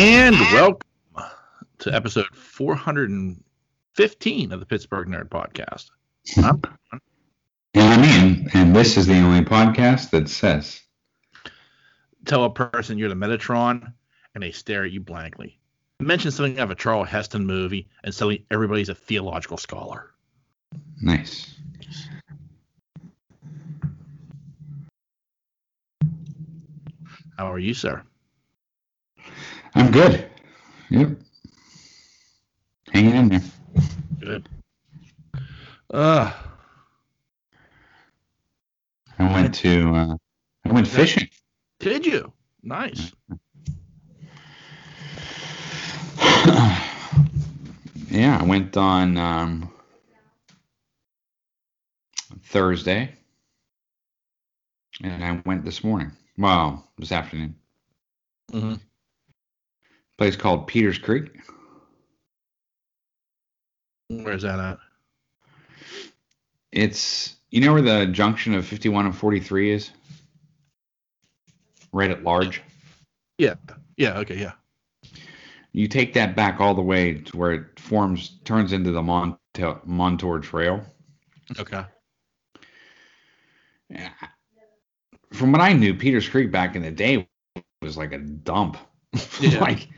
And welcome to episode 415 of the Pittsburgh Nerd Podcast. I'm And I'm and this is the only podcast that says, tell a person you're the Metatron, and they stare at you blankly. Mention something of a Charlton Heston movie, and suddenly everybody's a theological scholar. nice. How are you, sir? I'm good. Yep. Hanging in there. Good. Uh, I went to, uh, I went fishing. did you? Nice. yeah, I went on um, Thursday, and I went this morning. Well, this afternoon. hmm place called Peters Creek. Where's that at? It's you know where the junction of 51 and 43 is? Right at large. Yeah. Yeah. Okay. Yeah. You take that back all the way to where it forms turns into the Mont- Montour Trail. Okay. Yeah. From what I knew, Peters Creek back in the day was like a dump. Yeah. like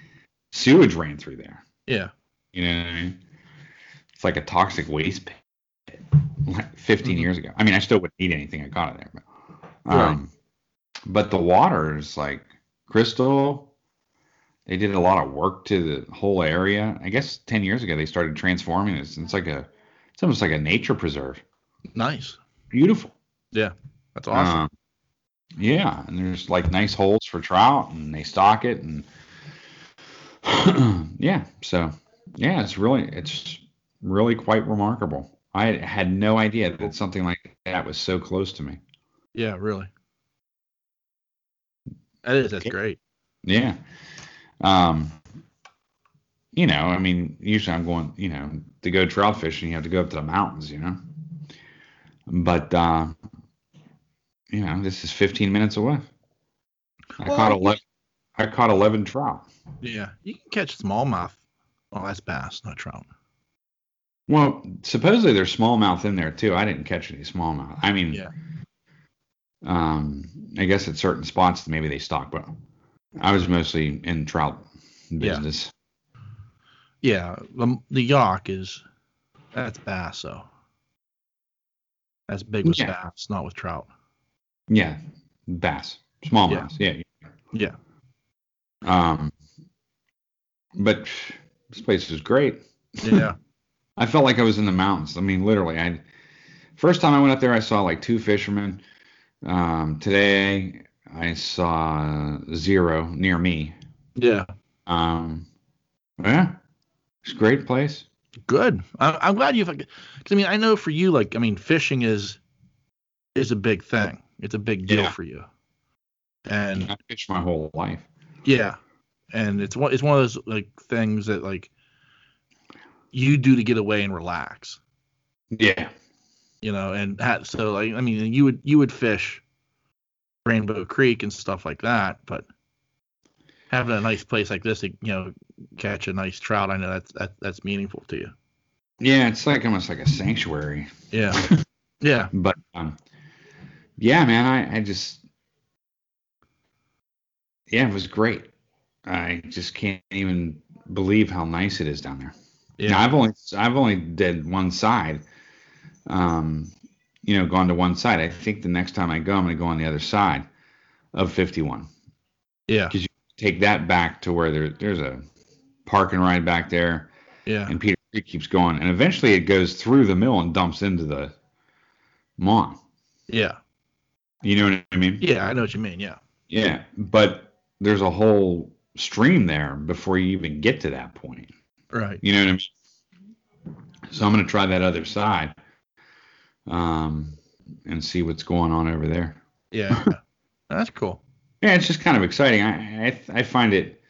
sewage ran through there. Yeah. You know what I mean? It's like a toxic waste pit. Like 15 Mhm. years ago. I mean, I still wouldn't eat anything I got in there, but Right. um, but the water is like crystal. They did a lot of work to the whole area. I guess 10 years ago they started transforming this. It's like a, it's almost like a nature preserve. Nice. Beautiful. Yeah. That's awesome. Um, yeah, and there's like nice holes for trout, and they stock it, and yeah, so yeah, it's really it's really quite remarkable. I had no idea that something like that was so close to me. yeah. Really. That is. That's great. Yeah. Um, you know, I mean, usually I'm going, you know, to go trout fishing, you have to go up to the mountains, you know. But uh, you know, this is 15 minutes away. I Well, caught you- 11. I caught 11 trout. Yeah. You can catch smallmouth. Oh, that's bass, not trout. Well, supposedly there's smallmouth in there too. I didn't catch any smallmouth. I mean, Yeah. um, I guess at certain spots maybe they stock, but I was mostly in trout business. Yeah. The the yak is that's bass though. That's big with Yeah. bass, not with trout. Yeah, bass, small Yeah. Yeah. Yeah. Um, but this place is great. Yeah. I felt like I was in the mountains. I mean, literally. I first time I went up there, I saw like two fishermen. Um, today I saw zero near me. yeah. Um, yeah, it's a great place. Good. I, I'm glad you've. Because I mean, I know for you, like, I mean, fishing is is a big thing. It's a big deal Yeah. for you. And I fished my whole life. Yeah, and it's one it's one of those like things that like you do to get away and relax. Yeah, You know, and ha- so like I mean, you would you would fish Rainbow Creek and stuff like that, but having a nice place like this to you know catch a nice trout, I know that's that, that's meaningful to you. yeah, it's like almost like a sanctuary. Yeah. Yeah. But um, yeah, man, I, I just yeah, it was great. I just can't even believe how nice it is down there. Yeah. Now, I've only I've only did one side. Um, you know, gone to one side. I think the next time I go, I'm going to go on the other side of 51. Yeah. Because you take that back to where there, there's a park and ride back there, Yeah. and Peter Creek keeps going, and eventually it goes through the mill and dumps into the Mon. Yeah. You know what I mean? Yeah. I know what you mean. Yeah. Yeah, but there's a whole stream there before you even get to that point. Right. You know what I mean? So I'm going to try that other side um, and see what's going on over there. Yeah. That's cool. Yeah, it's just kind of exciting. I, I I find it,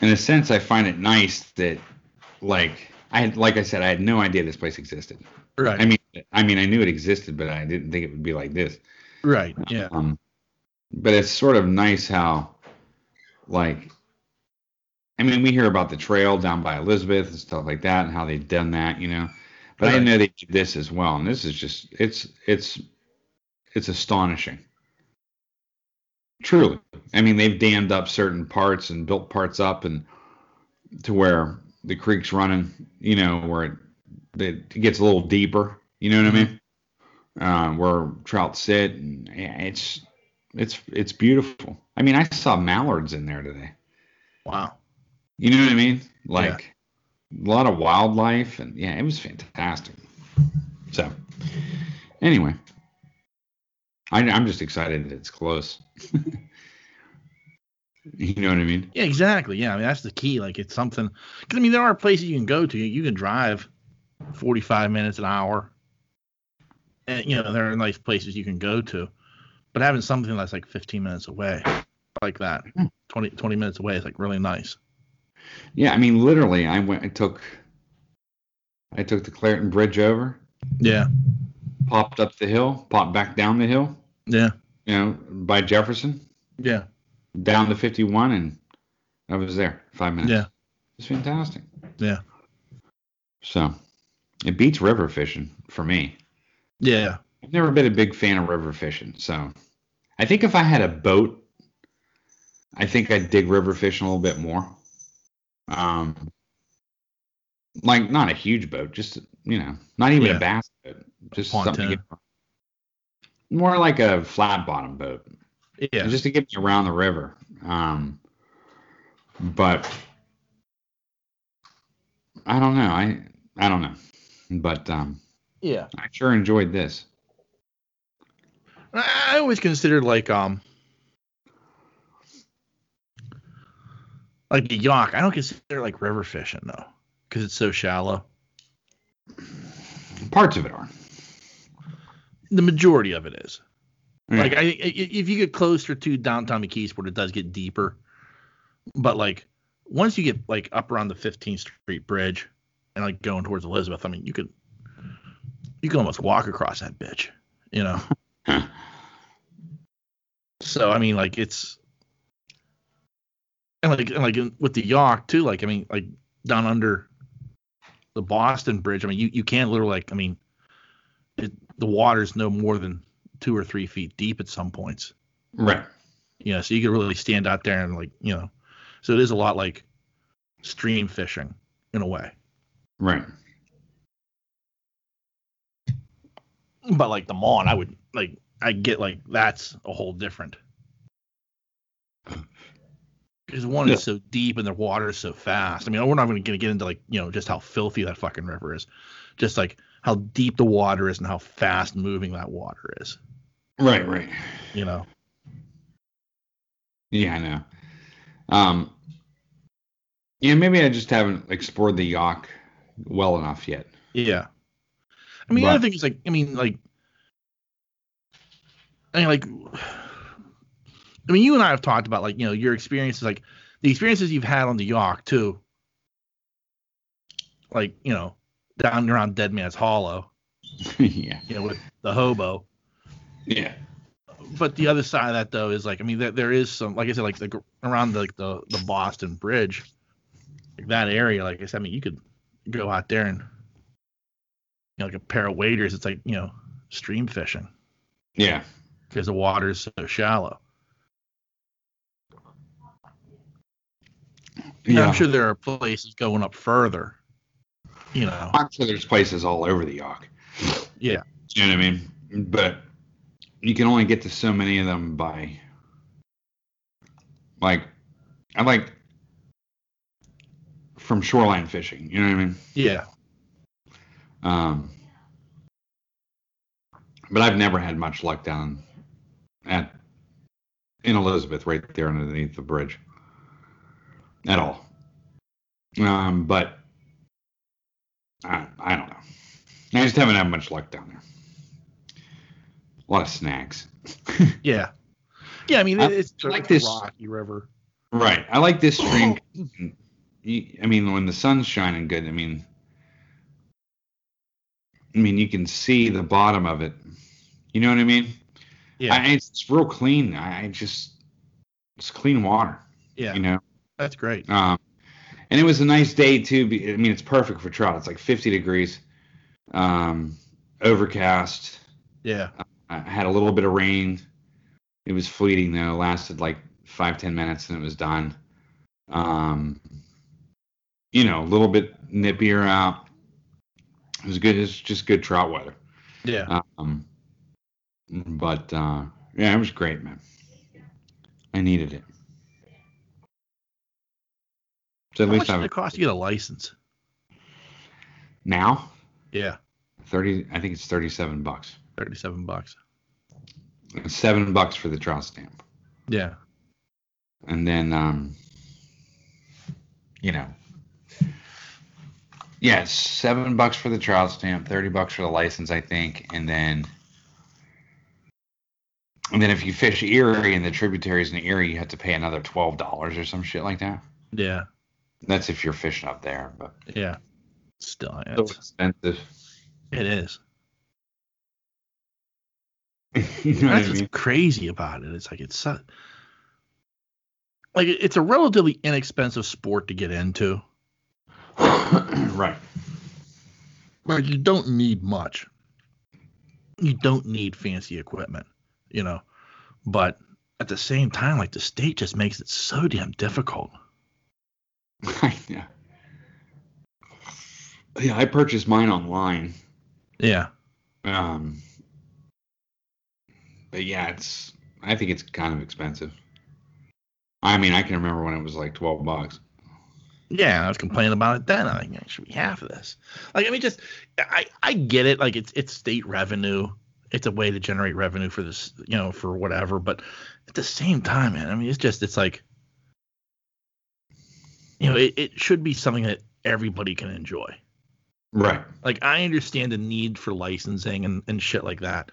in a sense, I find it nice that, like I had, like I said, I had no idea this place existed. Right. I mean, I mean, I knew it existed, but I didn't think it would be like this. right. Yeah. Um, but it's sort of nice how, like, I mean, we hear about the trail down by Elizabeth and stuff like that, and how they've done that, you know. But I didn't know they did this as well, and this is just it's it's it's astonishing. Truly, I mean, they've dammed up certain parts and built parts up, and to where the creek's running, you know, where it, it gets a little deeper. You know what I mean? Uh, where trout sit, and yeah, it's it's it's beautiful. I mean, I saw mallards in there today. Wow. You know what I mean? Like a lot of wildlife, and yeah, it was fantastic. So, anyway, I, I'm just excited that it's close. you know what I mean? Yeah, exactly. Yeah, I mean that's the key. Like it's something. Because I mean, there are places you can go to. You can drive 45 minutes an hour, and you know there are nice places you can go to. But having something that's like 15 minutes away, like that, hmm. 20 20 minutes away is like really nice. Yeah, I mean, literally, I went, I took, I took the Clairton Bridge over, Yeah. popped up the hill, popped back down the hill, Yeah. you know, by Jefferson, Yeah. down to 51, and I was there five minutes. Yeah. It's fantastic. Yeah. So, it beats river fishing for me. Yeah. I've never been a big fan of river fishing, so I think if I had a boat, I think I'd dig river fishing a little bit more. Um, like not a huge boat, just you know, not even Yeah. a bass boat, just something get, more like a flat bottom boat, Yeah. just to get me around the river. Um, but I don't know, I I don't know, but um, yeah. I sure enjoyed this. I always considered like um like a Yough. I don't consider like river fishing though, because it's so shallow. Parts of it are. The majority of it is. Like I, I- if you get closer to downtown McKeesport, it does get deeper. But like once you get like up around the 15th Street Bridge and like going towards Elizabeth, I mean you could you can almost walk across that bitch, you know. So I mean like it's and like and like with the Yough too, like I mean like down under the Boston Bridge, I mean you you can't literally like I mean it, the water's no more than two or three feet deep at some points. Right. Yeah, so you could really stand out there and like, you know, so it is a lot like stream fishing in a way. Right. But like the Mon, I would like I get like that's a whole different. Because one Yeah. is so deep and the water is so fast. I mean, we're not going to get into like you know just how filthy that fucking river is, just like how deep the water is and how fast moving that water is. Right. Right. You know. Yeah, I know. Um. Yeah, maybe I just haven't explored the Yak well enough yet. Yeah. I mean, the But- other thing is like, I mean, like, I mean, like, I mean, you and I have talked about like, you know, your experiences, like the experiences you've had on the Yough too. Like, you know, down around Dead Man's Hollow, yeah. you know, with the hobo. Yeah. But the other side of that though is like, I mean, there, there is some, like I said, like the, around the, the the Boston Bridge, like that area. Like I said, I mean, you could go out there and, you know, like a pair of waders. It's like, you know, stream fishing. Yeah. Because the water is so shallow. Yeah. I'm sure there are places going up further. You know, I'm sure there's places all over the Yak. yeah, You know what I mean? But you can only get to so many of them by like I like from shoreline fishing, you know what I mean? yeah, Um but I've never had much luck down at in Elizabeth right there underneath the bridge. At all. Um but I, I don't know. I just haven't had much luck down there. A lot of snags. yeah, yeah. I mean, I- it's, like this- rocky river. Right. I like this stream. I mean, when the sun's shining good, I mean, I mean, you can see the bottom of it. You know what I mean? Yeah, I, it's, it's real clean. I, I just, it's clean water. yeah, You know. that's great. Um, and it was a nice day too. I mean, it's perfect for trout. It's like 50 degrees, um, overcast. Yeah. I had a little bit of rain. It was fleeting though. Lasted like five ten minutes and it was done. Um, you know, a little bit nippier out. It was good. It's just good trout weather. Yeah. Um, but uh, yeah, it was great, man. I needed it. So at How least much does I it cost to get a license? now Yeah. thirty. I think it's thirty-seven bucks. Thirty-seven bucks. Seven bucks for the trial stamp. Yeah. and then um you know yeah seven bucks for the trial stamp 30 bucks for the license i think and then and then if you fish erie and the tributaries in erie you have to pay another $12 or some shit like that Yeah. that's if you're fishing up there but Yeah. Still, so it's, expensive it is. you know That's i what's mean crazy about it. It's like it's so, like it's a relatively inexpensive sport to get into. right Like you don't need much. You don't need fancy equipment, you know. But at the same time, like the state just makes it so damn difficult. yeah yeah i purchased mine online Yeah. Um, but yeah, it's. I think it's kind of expensive. I mean, I can remember when it was like twelve bucks. Yeah, I was complaining about it then. I think it should be half of this. Like, I mean, just I I get it. Like, it's it's state revenue. It's a way to generate revenue for this, you know, for whatever. But at the same time, man, I mean, it's just it's like, you know, it, it should be something that everybody can enjoy. Right. Like, I understand the need for licensing and and shit like that.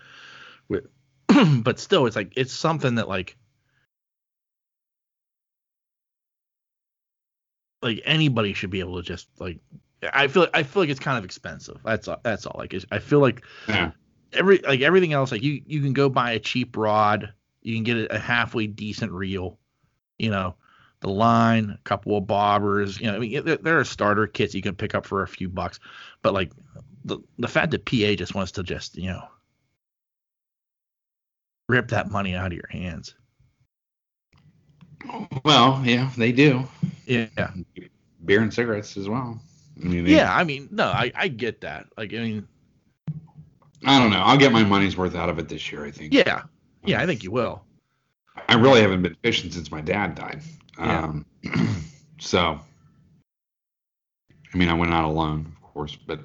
With, but still, it's like it's something that like. Like anybody should be able to just like I feel I feel like it's kind of expensive. That's all, that's all. Like I feel like Yeah. Every like everything else like you you can go buy a cheap rod, you can get a, halfway decent reel, you know, the line, a couple of bobbers, you know, I mean there, there are starter kits you can pick up for a few bucks, but like the the fact that PA just wants to just you know rip that money out of your hands. Well, yeah, they do. Yeah. Beer and cigarettes as well. I mean, they- Yeah, I mean, no, I I get that. Like I mean, I don't know. I'll get my money's worth out of it this year. I think. yeah. Yeah, I think you will. I really haven't been fishing since my dad died. Yeah. Um, so, I mean, I went out alone, of course, but,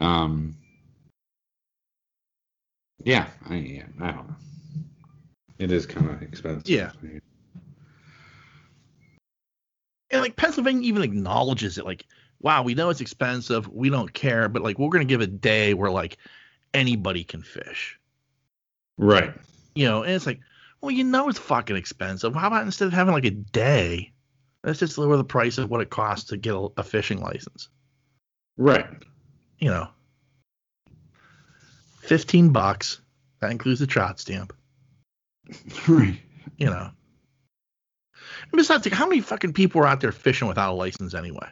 um, yeah, I, yeah, I don't know. It is kind of expensive. Yeah. and like Pennsylvania even acknowledges it. Like, wow, we know it's expensive, we don't care, but like we're gonna give a day where like anybody can fish, Right. you know. And it's like, well, you know it's fucking expensive. How about instead of having like a day, let's just lower the price of what it costs to get a, a fishing license. Right. You know, fifteen bucks. That includes the trout stamp. Right. You know. And besides, like, how many fucking people are out there fishing without a license anyway?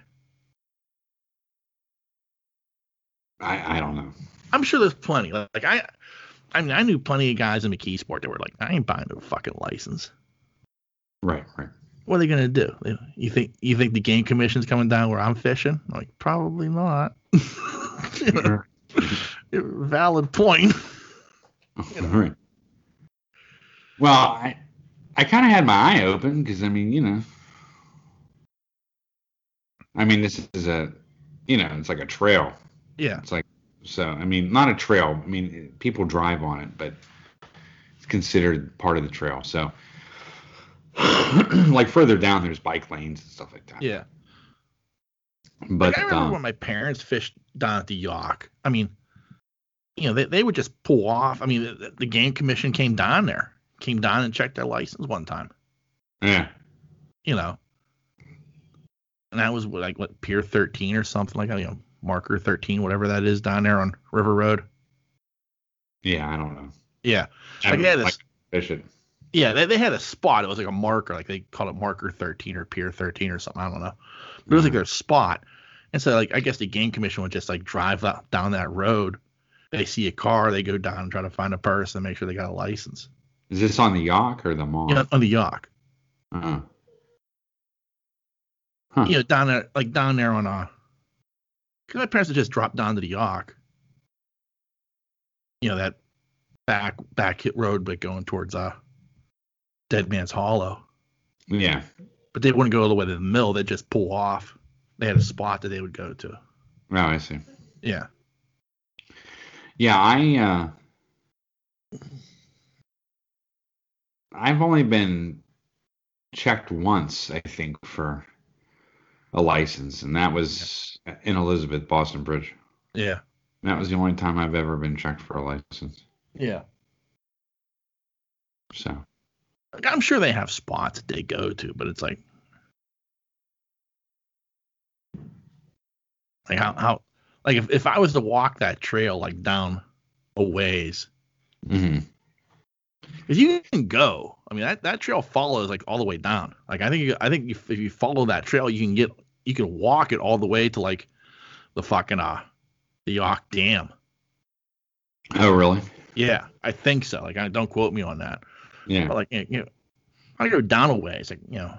I, I don't know. I'm sure there's plenty. Like I, I mean, I knew plenty of guys in McKeesport that were like, I ain't buying no fucking license. Right. Right. What are they gonna do? You think you think the game commission's coming down where I'm fishing? I'm like, probably not. You know, Valid point. Right. Well, I, I kind of had my eye open because I mean, you know, I mean, this is a, you know, it's like a trail. Yeah. It's like so. I mean, not a trail. I mean, people drive on it, but it's considered part of the trail. So, like further down, there's bike lanes and stuff like that. Yeah. But Like, I remember um, when my parents fished down at the Yough. I mean, you know, they, they would just pull off. I mean, the, the game commission came down there, came down and checked their license one time. yeah, you know. And that was like what Pier 13 or something like that, you know, marker 13, whatever that is down there on River Road. yeah, I don't know. Yeah. I Like, yeah, like this, fish it. Yeah, they, they had a spot. It was like a marker, like they called it marker 13 or pier 13 or something. I don't know. But it was like their spot. And so, like, I guess the game commission would just like drive down that road. They see a car, they go down and try to find a person, and make sure they got a license. Is this on the Yough or the mall? Know, on the Yough. Uh-huh. Huh. You know, down there, like down there on uh, because my parents would just drop down to the Yough. You know that back back hit road, but going towards uh, Dead Man's Hollow. Yeah. but they wouldn't go all the way to the mill. They'd just pull off. They had a spot that they would go to. Oh, I see. Yeah. Yeah, I uh I've only been checked once, I think, for a license, and that was in Elizabeth, Boston Bridge. Yeah. That was the only time I've ever been checked for a license. Yeah. So I'm sure they have spots that they go to, but it's like, like how, how like if, if I was to walk that trail like down a ways, mm-hmm. because you can go. I mean that, that trail follows like all the way down. Like I think you, I think if, if you follow that trail, you can get you can walk it all the way to like the fucking uh the Yough Dam. Oh, really? Yeah, I think so. Like, I don't quote me on that. Yeah. But like, you know, I go down a ways, like you know,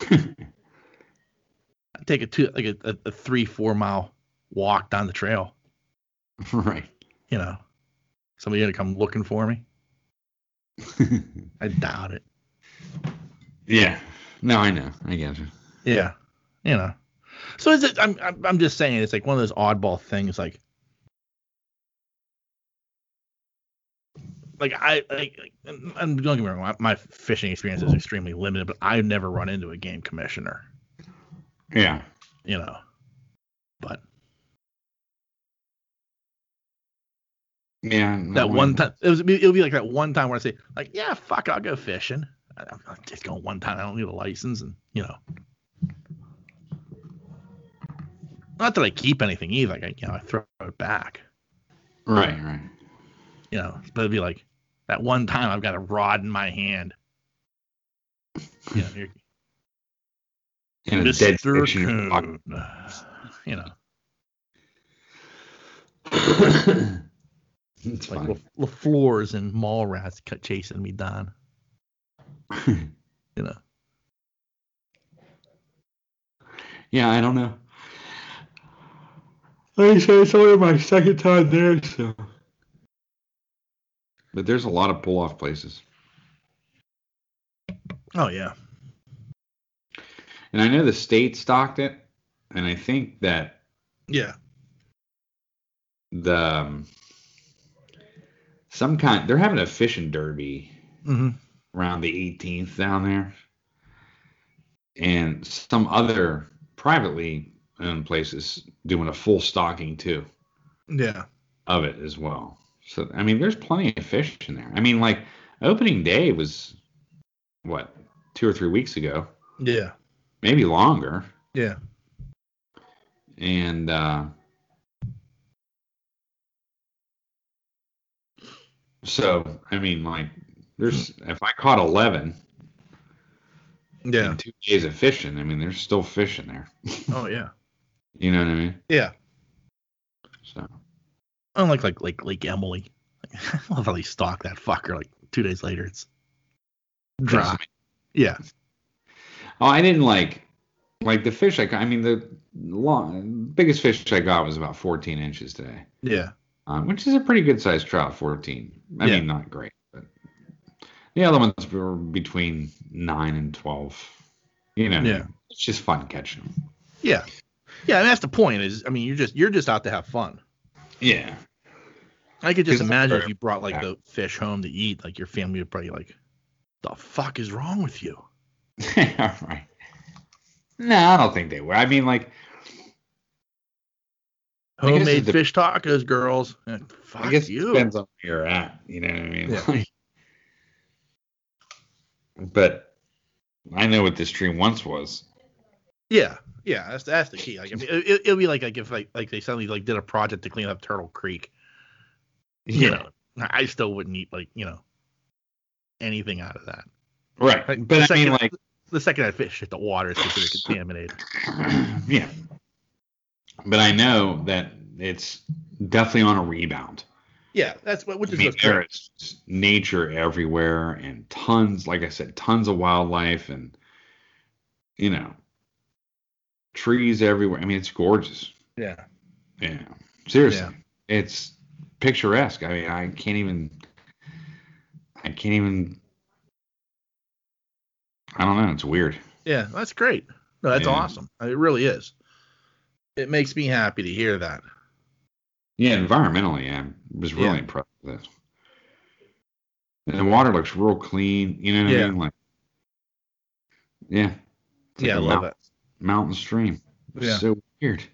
I take a two, like a, a, a three, four mile walk down the trail. right. You know, somebody gonna come looking for me? I doubt it. yeah. No, I know. I get you. Yeah, you know. So is it? I'm I'm, I'm just saying, it's like one of those oddball things, like. Like I like, and don't get me wrong, my, my fishing experience is extremely limited, but I've never run into a game commissioner. Yeah. you know. But Yeah. that one time, it was, it'll be like that one time where I say, like, yeah, fuck, I'll go fishing. I'm I'm just going one time. I don't need a license, and you know, not that I keep anything either. Like, I, you know, I throw it back. Right. Right. You know, but it'd be like that one time I've got a rod in my hand. You know, you're, And a dead fish in your pocket. Coon. You know, it's like funny. Floors and mall rats cut chasing me down. You know. yeah, I don't know. Like I said, it's only my second time there, so. But there's a lot of pull off places. Oh yeah. And I know the state stocked it. And I think that Yeah. the um, some kind they're having a fishing derby hmm around the 18th down there. And some other privately owned places doing a full stocking too. Yeah. of it as well. So I mean, there's plenty of fish in there. I mean, like opening day was what two or three weeks ago, Yeah. maybe longer, Yeah. and uh, so I mean, like there's if I caught eleven Yeah. in two days of fishing, I mean, there's still fish in there. Oh yeah. You know what I mean? Yeah. So Unlike like like Lake Emily. I love how they stock that fucker like two days later. It's dry. Yeah. Oh, I didn't like like the fish I. I mean, the long, biggest fish I got was about 14 inches today, Yeah. um, which is a pretty good sized trout. 14. I Yeah. mean, not great, the other ones were between nine and 12. You know, Yeah. it's just fun catching them. Yeah. Yeah. Mean, that's the point. Is I mean, you're just you're just out to have fun. Yeah, I could just imagine if you brought like the fish home to eat, like your family would probably like, the fuck is wrong with you? right. No, I don't think they were. I mean, like, Homemade fish tacos, girls. Eh, Fuck I guess you. it depends on where you're at. You know what I mean? Yeah. But I know what this tree once was. Yeah, yeah, that's that's the key. Like, I mean, it, it'll be like like if like like they suddenly like did a project to clean up Turtle Creek. You know, I still wouldn't eat like you know anything out of that. Right. Like, but I mean, second- like, The second I fish it, the water is considered contaminated. yeah. But I know that it's definitely on a rebound. Yeah, that's what which I is mean, there is nature everywhere and tons, like I said, tons of wildlife and, you know, trees everywhere. I mean, it's gorgeous. Yeah. Yeah. Seriously. Yeah. It's picturesque. I mean, I can't even, I can't even, I don't know. It's weird. Yeah, that's great. No, that's Yeah. awesome. It really is. It makes me happy to hear that. Yeah, environmentally, I was really Yeah. impressed with this. And the water looks real clean. You know what Yeah. I mean? Like, yeah. Like yeah, I love mount- it. Mountain stream. It's Yeah. so weird.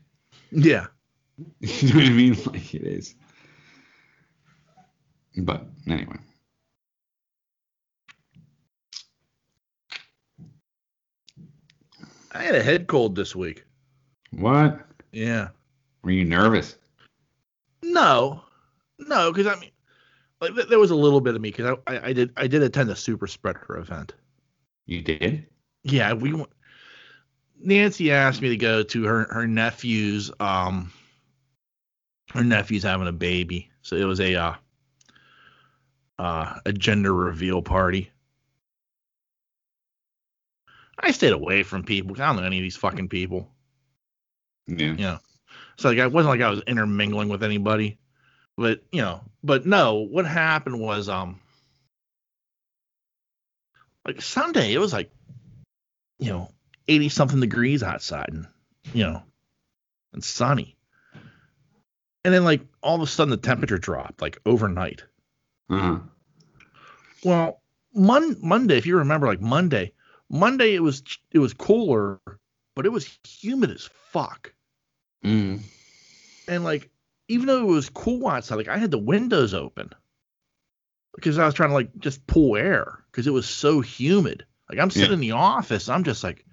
Yeah. you know what I mean? Like it is. But anyway. I had a head cold this week. What? Yeah. Were you nervous? No, no, because I mean, like th- there was a little bit of me because I, I I did I did attend a super spreader event. You did? Yeah, we went. Nancy asked me to go to her her nephew's um her nephew's having a baby, so it was a uh, uh a gender reveal party. I stayed away from people. I don't know any of these fucking people. Yeah. you know. So like I wasn't like I was intermingling with anybody. But you know, but no, what happened was um like Sunday it was like you know, 80 something degrees outside and you know, and sunny. And then like all of a sudden the temperature dropped like overnight. Uh-huh. Well, Mon- Monday, if you remember, like Monday, Monday it was it was cooler, but it was humid as fuck. Mm. and like even though it was cool outside, like I had the windows open because I was trying to like just pull air because it was so humid. Like I'm sitting Yeah. in the office, I'm just like,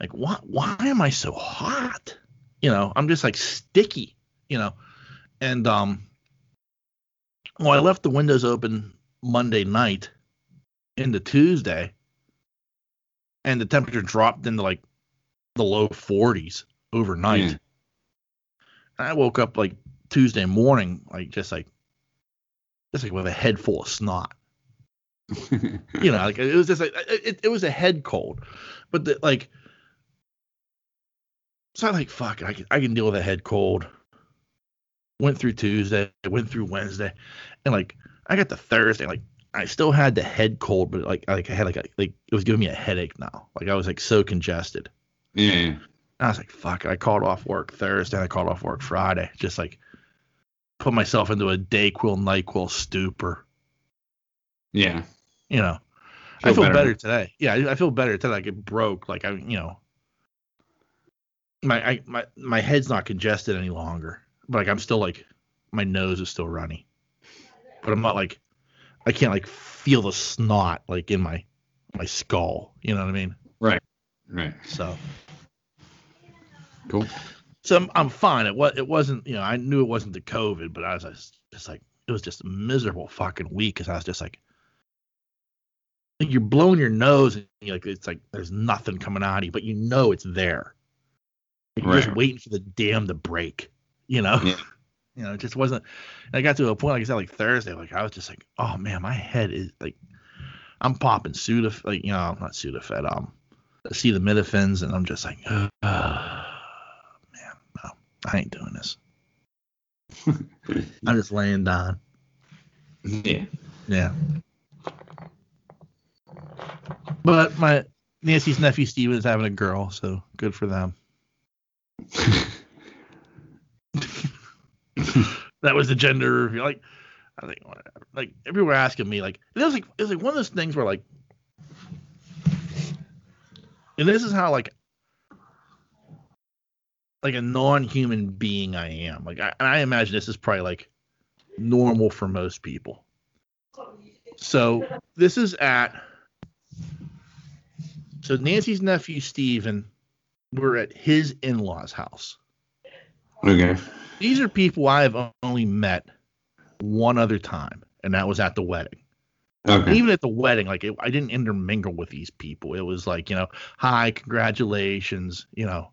like why why am I so hot? You know, I'm just like sticky. You know, and um, well, I left the windows open Monday night into Tuesday, and the temperature dropped into like the low 40s overnight. Hmm. Yeah. I woke up like Tuesday morning, like just like just like with a head full of snot. You know, like it was just like it, it was a head cold, but the, like so I like fuck it, I can I can deal with a head cold. Went through Tuesday, went through Wednesday, and like I got to Thursday, like I still had the head cold, but like like I had like a, like it was giving me a headache now. Like I was like so congested. yeah. I was like, fuck it. I called off work Thursday. And I called off work Friday. Just like put myself into a Dayquil, NyQuil stupor. Yeah. You know, I Feel feel better. better, today. Yeah, I, I feel better today. Like it broke. Like I, you know, my I, my my head's not congested any longer. But like I'm still like my nose is still runny. But I'm not like I can't like feel the snot like in my my skull. You know what I mean? Right. Right. So. Cool. So I'm, I'm fine. It was it wasn't you know I knew it wasn't the COVID, but I was just, just like it was just a miserable fucking week because I was just like you're blowing your nose and you're like it's like there's nothing coming out of you, but you know it's there. You're just waiting for the dam to break, you know. Yeah. You know, it just wasn't. And I got to a point, like I said, like Thursday, like I was just like, oh man, my head is like, I'm popping Sudaf, like you know, not Sudafed, um, acetaminophen, and I'm just like, no, I ain't doing this. I'm just laying down. Yeah. Yeah. But my Nancy's nephew Steven is having a girl, so good for them. That was the gender. Like, I think, like everyone were asking me, like, it was like it was like one of those things where like, and this is how like, like a non-human being I am. Like, I, I imagine this is probably like normal for most people. So this is at. So Nancy's nephew Steven, we're at his in-laws' house. okay. These are people I've only met one other time, and that was at the wedding. Okay. Even at the wedding, like it, I didn't intermingle with these people. It was like, you know, hi, congratulations, you know.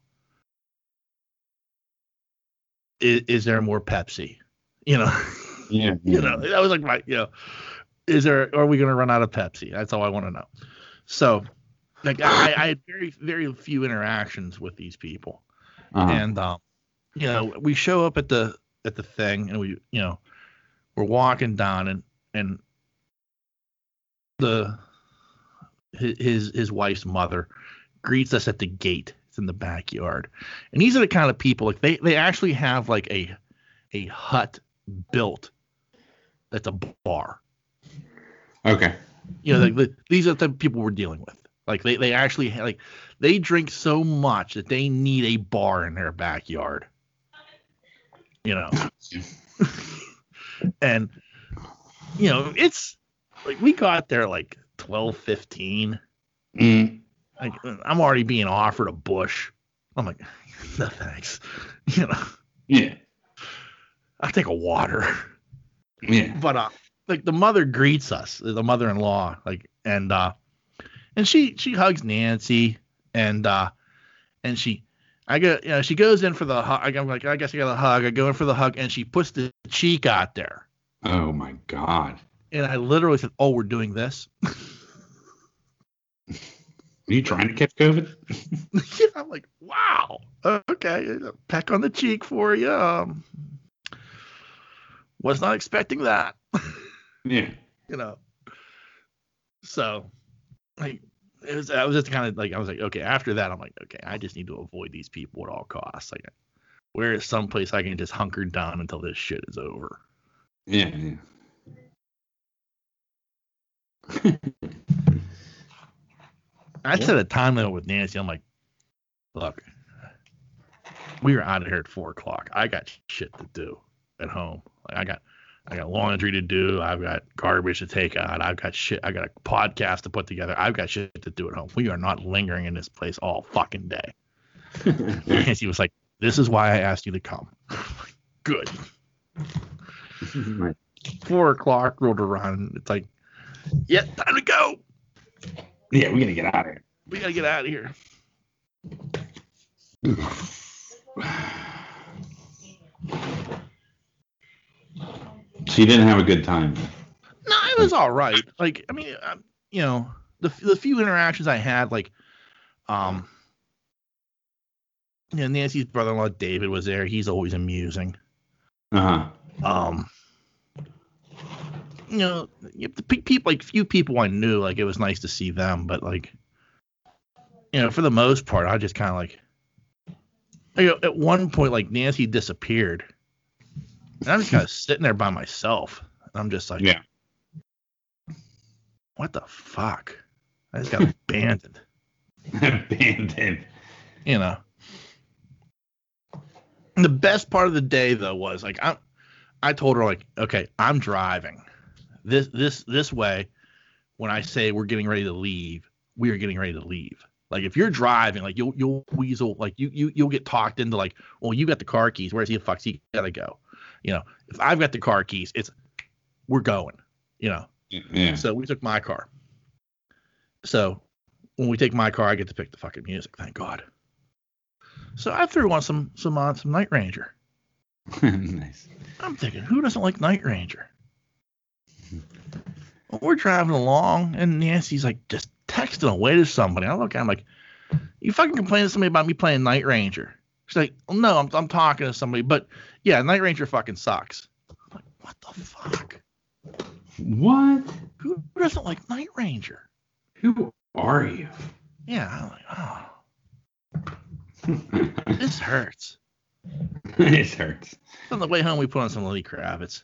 Is, is there more Pepsi? You know, yeah. you know, that was like my, you know, is there, are we going to run out of Pepsi? That's all I want to know. So, like, I, I had very, very few interactions with these people. Uh-huh. And, um, you know, we show up at the, at the thing and we, you know, we're walking down and, and the, his, his wife's mother greets us at the gate. It's in the backyard. And these are the kind of people, like, they, they actually have like a, a hut built that's a bar. Okay. You know, like the, these are the people we're dealing with. Like they, they actually like they drink so much that they need a bar in their backyard. You know. and you know, it's like we got there like 12, 15. Mm. Like I'm already being offered a Busch. I'm like, no thanks. You know, Yeah. I'll take a water. Yeah. but uh like the mother greets us the mother-in-law like and uh and she she hugs nancy and uh and she i go you know she goes in for the hug i'm like i guess i got a hug i go in for the hug and she puts the cheek out there Oh my God. and i literally said oh we're doing this Are you trying to catch COVID? Yeah, i'm like wow okay peck on the cheek for you um was not expecting that Yeah. you know. So, like, it was. I was just kind of like, I was like, okay. After that, I'm like, okay, I just need to avoid these people at all costs. Like, where is someplace I can just hunker down until this shit is over? Yeah. Yeah. I set a time limit with Nancy. I'm like, look, we were out of here at four o'clock. I got shit to do at home. Like, I got. I got laundry to do. I've got garbage to take out. I've got shit. I got a podcast to put together. I've got shit to do at home. We are not lingering in this place all fucking day. Nancy was like, "This is why I asked you to come." Good. Right. Four o'clock rolled around. It's like, yeah, time to go. Yeah, we gotta get out of here. We gotta get out of here. So you didn't have a good time. No, it was all right. Like, I mean, um, you know, the the few interactions I had, like, um, you know, Nancy's brother-in-law David was there. He's always amusing. Uh huh. Um, you know, you have to pick people like few people I knew. Like, it was nice to see them, but like, you know, for the most part, I just kind of like, you know, at one point, like Nancy disappeared, and I'm just kind of sitting there by myself. And I'm just like, Yeah. what the fuck? I just got abandoned, Abandoned. you know. And the best part of the day though was like I I told her like, okay, I'm driving. This this this way, when I say we're getting ready to leave, we are getting ready to leave. Like if you're driving, like you'll you'll weasel, like you you you'll get talked into like, well, you got the car keys. Where's he the fuck's he gotta go? You know, if I've got the car keys, it's we're going. You know, Yeah. so we took my car. So when we take my car, I get to pick the fucking music. Thank God. So I threw on some some on some Night Ranger. nice. I'm thinking, who doesn't like Night Ranger? We're driving along, and Nancy's like just texting away to somebody. I look at him like, you fucking complaining to somebody about me playing Night Ranger? She's like, well, no, I'm I'm talking to somebody, but yeah, Night Ranger fucking sucks. I'm like, what the fuck? What? Who doesn't like Night Ranger? Who are you? Yeah, I'm like, oh, this hurts. this hurts. On the way home, we put on some Lenny Kravitz.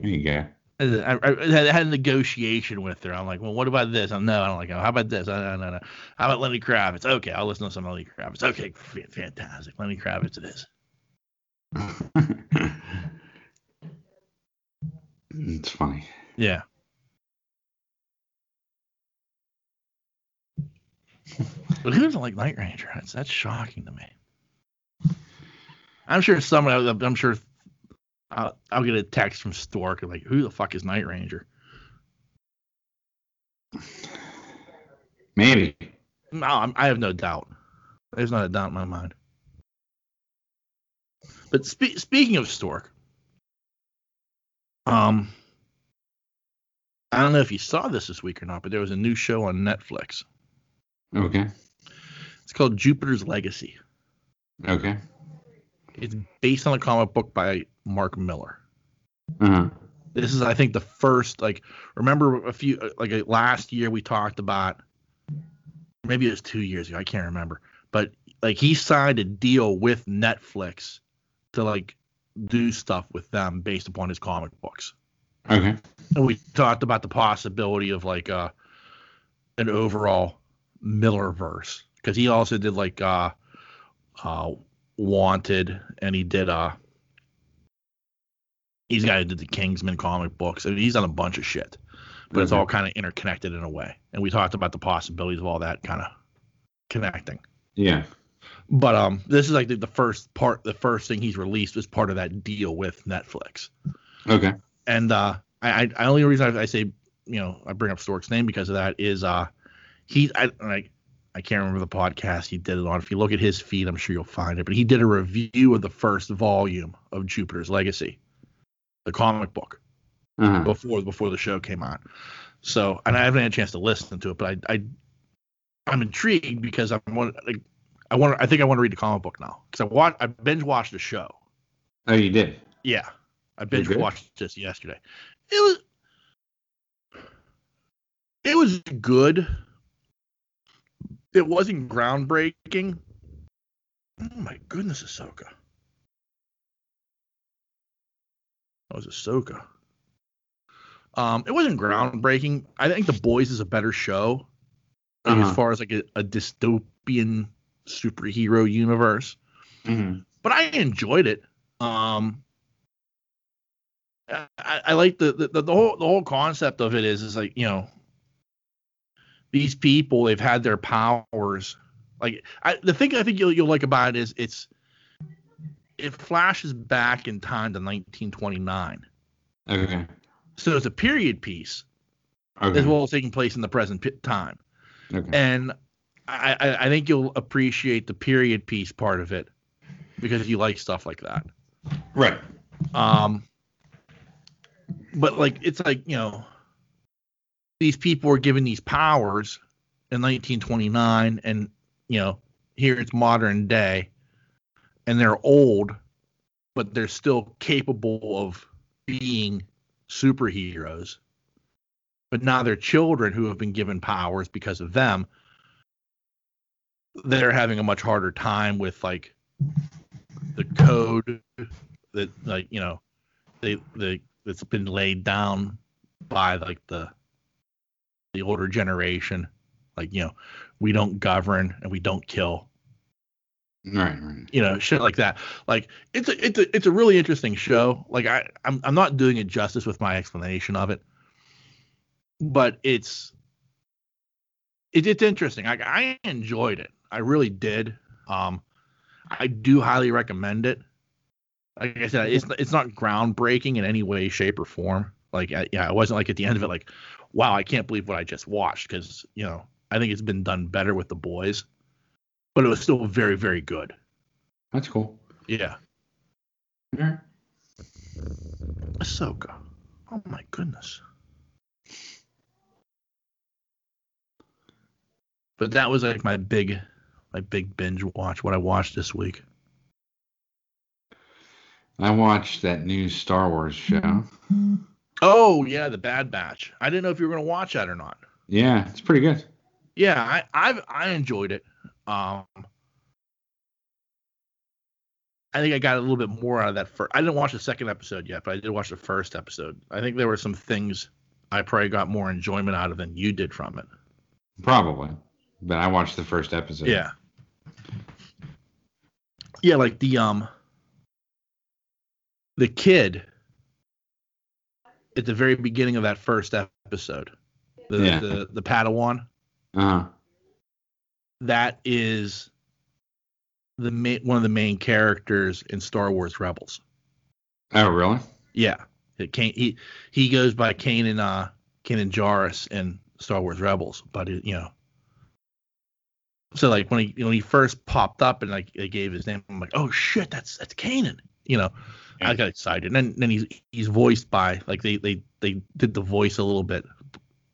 There you go. I, I, had a negotiation with her. I'm like, well, what about this? I'm no, I don't like. How about this? I, No, no, no. How about Lenny Kravitz? Okay, I'll listen to some Lenny Kravitz. Okay, fantastic. Lenny Kravitz it is. it's funny. Yeah. But who doesn't like Night Ranger? That's that's shocking to me. I'm sure someone. I'm sure I'll, I'll get a text from Stork like, who the fuck is Night Ranger? Maybe. No, I'm, I have no doubt. There's not a doubt in my mind. But spe- speaking of Stork, um, I don't know if you saw this this week or not, but there was a new show on Netflix. Okay. It's called Jupiter's Legacy. Okay. It's based on a comic book by Mark Millar. Uh-huh. This is, I think, the first. Like, remember a few, like last year we talked about, maybe it was two years ago. I can't remember, but like he signed a deal with Netflix to like do stuff with them based upon his comic books. Okay. And we talked about the possibility of like uh an overall Millarverse because he also did like uh uh Wanted and he did uh he's got to did the Kingsman comic books and he's done a bunch of shit. But it's all kind of interconnected in a way. And we talked about the possibilities of all that kind of connecting. Yeah. But um this is like the, the first part the first thing he's released was part of that deal with Netflix Okay. and uh, I, I, I only reason I, I say you know I bring up Stork's name because of that is uh, he I like I can't remember the podcast he did it on. If you look at his feed, I'm sure you'll find it. But he did a review of the first volume of Jupiter's Legacy, the comic book Uh-huh. before before the show came on. So and I haven't had a chance to listen to it, but I, I I'm intrigued because I want like I want I think I want to read the comic book now because I watch I binge watched the show. Oh, you did. Yeah, I binge watched this yesterday. It was it was good. It wasn't groundbreaking. Oh my goodness, Ahsoka. That was Ahsoka. Um, it wasn't groundbreaking. I think The Boys is a better show Uh-huh. as far as like a, a dystopian superhero universe Mhm. but I enjoyed it. Um, I, I like the, the the whole the whole concept of it is is like you know these people they've had their powers. Like I, the thing I think you'll you'll like about it is it's it flashes back in time to 1929, Okay. so it's a period piece Okay. as well as taking place in the present time. okay. And I, I I think you'll appreciate the period piece part of it because you like stuff like that. right. Um, but like it's like you know, these people were given these powers in 1929, and you know, here it's modern day, and they're old, but they're still capable of being superheroes. But now they're children who have been given powers because of them. They're having a much harder time with like the code that like you know they the that's been laid down by like the the older generation like you know we don't govern and we don't kill Right. Right. you know shit like that. Like it's a it's a it's a really interesting show. Like i i'm, I'm not doing it justice with my explanation of it but it's it, it's interesting. I, I enjoyed it. I really did. Um i do highly recommend it. Like i said it's it's not groundbreaking in any way shape or form. Like I, yeah it wasn't like at the end of it like wow i can't believe what i just watched because you know i think it's been done better with the boys but it was still very very good That's cool. yeah right. Ahsoka. Oh my goodness. But that was like my big, my big binge watch. What I watched this week. I watched that new Star Wars show. Mm-hmm. Oh yeah, the Bad Batch. I didn't know if you were gonna watch that or not. Yeah, it's pretty good. Yeah, I I've I enjoyed it. Um, I think I got a little bit more out of that first. I didn't watch the second episode yet, but I did watch the first episode. I think there were some things I probably got more enjoyment out of than you did from it. Probably. But I watched the first episode. Yeah. Yeah, like the um the kid at the very beginning of that first episode. The Yeah. the, the Padawan, Uh-huh. That is the main, one of the main characters in Star Wars Rebels. Oh, really? Yeah, it Kane, he he goes by Kanan uh Kanan Jarrus in Star Wars Rebels, but it, you know. So like when he when he first popped up and like they gave his name, I'm like, oh shit, that's that's Kanan. You know, I got excited. And then then he's he's voiced by like they they they did the voice a little bit,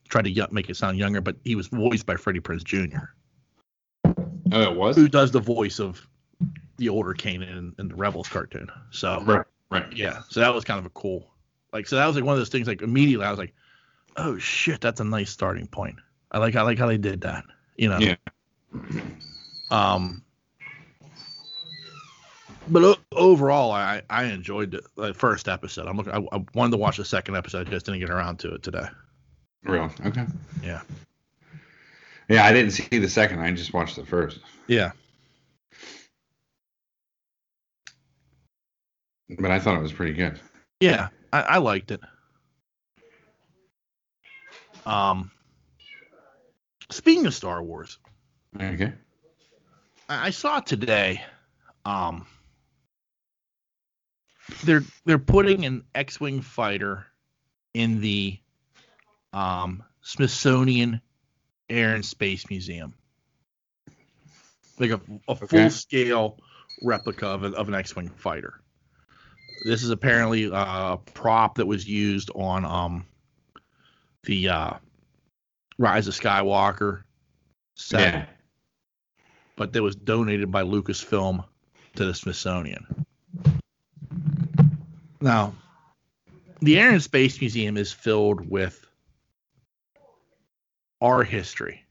tried to make it sound younger, but he was voiced by Freddie Prinze Jr. Oh, it was. who does the voice of the older Kanan in, in the Rebels cartoon. So Right. Right. yeah, so that was kind of a cool, like, so that was like one of those things. Like immediately, I was like, oh shit, that's a nice starting point. I like I like how they did that. You know. Yeah. Um. But o- overall, I I enjoyed the, the first episode. I'm looking. I, I wanted to watch the second episode, I just didn't get around to it today. Real. Okay. Yeah. Yeah, I didn't see the second. I just watched the first. Yeah. But I thought it was pretty good. Yeah, I, I liked it. Um, speaking of Star Wars, Okay. I, I saw today. Um, they're they're putting an X-wing fighter in the um, Smithsonian Air and Space Museum, like a, a Okay. full scale replica of, a, of an X-wing fighter. This is apparently uh, a prop that was used on um, the uh, Rise of Skywalker set Yeah. but that was donated by Lucasfilm to the Smithsonian. Now, the Air and Space Museum is filled with our history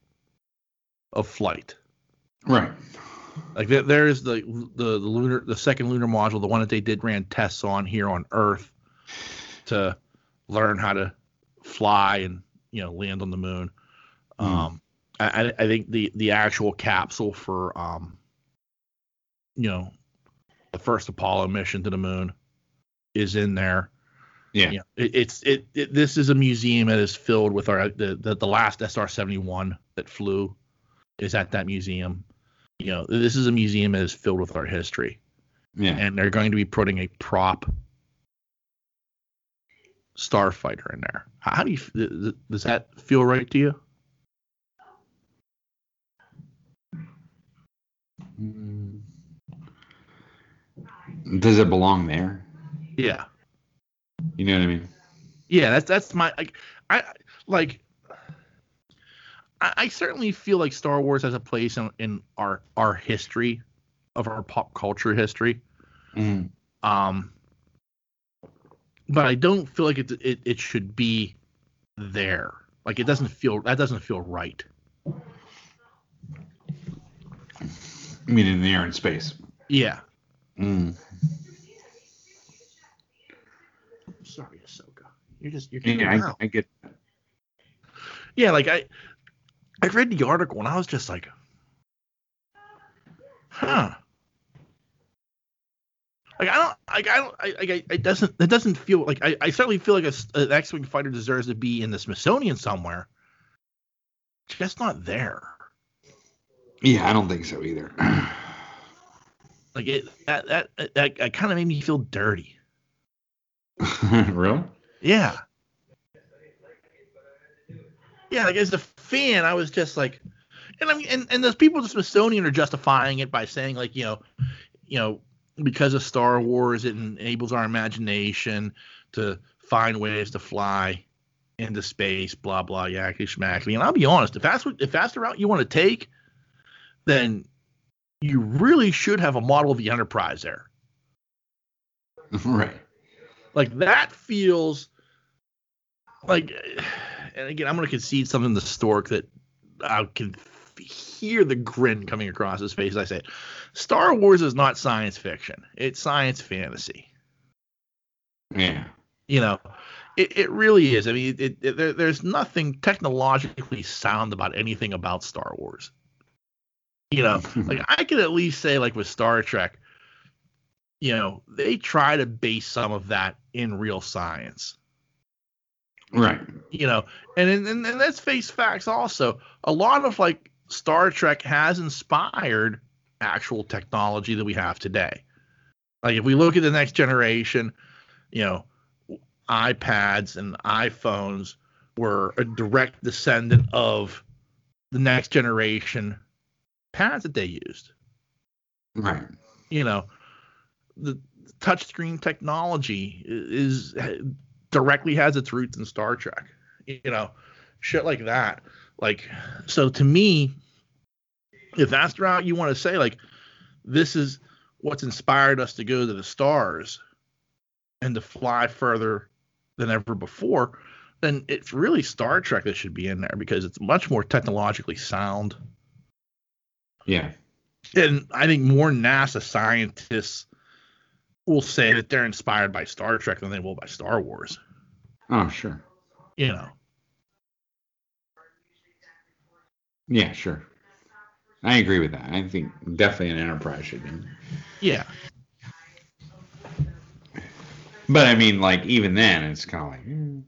of flight. Right. Like there, there's the, the the lunar the second lunar module, the one that they did ran tests on here on Earth to learn how to fly and you know land on the moon. Mhm. Um, I, I I think the the actual capsule for um, you know, the first Apollo mission to the moon is in there. Yeah. You know, it, it's it, it this is a museum that is filled with our the the, the last SR seventy one that flew is at that museum. You know, this is a museum that is filled with our history, Yeah. and they're going to be putting a prop starfighter in there. How do you f- th- th- does that feel right to you? Does it belong there? Yeah, You know what I mean? yeah. That's that's my like I like. I, I certainly feel like Star Wars has a place in, in our our history, of our pop culture history. Mm. Um, but I don't feel like it, it it should be there. Like it doesn't feel that doesn't feel right. I mean, in the air and space. Yeah. Mm. Sorry, Ahsoka. You're just you're Yeah. I, I get. Yeah, like I I read the article and I was just like, huh. Like I don't, like I don't, I, like I, it doesn't, it doesn't feel like I, I certainly feel like a, s- an X-wing fighter deserves to be in the Smithsonian somewhere. Just not there. Yeah, I don't think so either. Like it, that, that, that, that kind of made me feel dirty. really? Yeah. Yeah, like as a fan, I was just like, and I mean, and, and those people at the Smithsonian are justifying it by saying like, you know, you know, because of Star Wars, it enables our imagination to find ways to fly into space, blah blah, yakety schmackety. And I'll be honest, if that's what if that's the route you want to take, then you really should have a model of the Enterprise there. right. Like that feels like, and again, I'm going to concede something to Stork that I can hear the grin coming across his face. as I say. Star Wars is not science fiction; it's science fantasy. Yeah. You know, it, it really is. I mean, it, it, there, there's nothing technologically sound about anything about Star Wars. You know, like I could at least say, like with Star Trek, you know, they try to base some of that in real science. Right. you know and, and and let's face facts also a lot of like star trek has inspired actual technology that we have today like if we look at the next generation you know, iPads and iPhones were a direct descendant of the next generation pads that they used. Right. You know, the touchscreen technology is directly has its roots in Star Trek. You know, shit like that. Like, so to me, if that's the route you want to say, like, this is what's inspired us to go to the stars and to fly further than ever before, then it's really Star Trek that should be in there because it's much more technologically sound. Yeah. And I think more NASA scientists will say that they're inspired by Star Trek than they will by Star Wars. Oh, sure. You know. Yeah, sure. I agree with that. I think definitely an enterprise should be. Yeah. But I mean, like even then, it's kind of like. mm.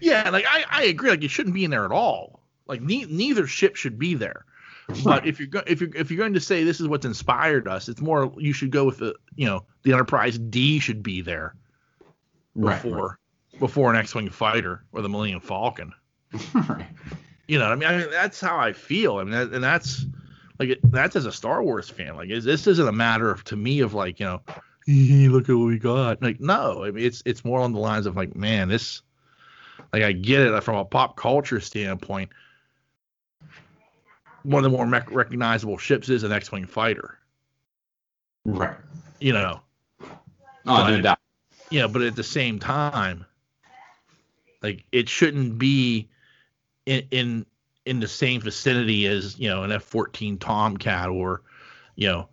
Yeah, like I, I agree. Like it shouldn't be in there at all. Like ne- neither ship should be there. But if you're go- if you're if you're going to say this is what's inspired us, it's more you should go with the you know the Enterprise D should be there Right. before before an X-wing fighter or the Millennium Falcon. right. You know, what I mean, I mean that's how I feel. I mean, that, and that's like it, that's as a Star Wars fan. Like, is this isn't a matter of to me of like you know, look at what we got. Like, no, I mean it's it's more on the lines of like, man, this, like I get it from a pop culture standpoint. One of the more recognizable ships is an X-wing fighter. Right. You know, Oh, no doubt. yeah, but at the same time, like it shouldn't be in in in the same vicinity as you know an F-14 Tomcat or you know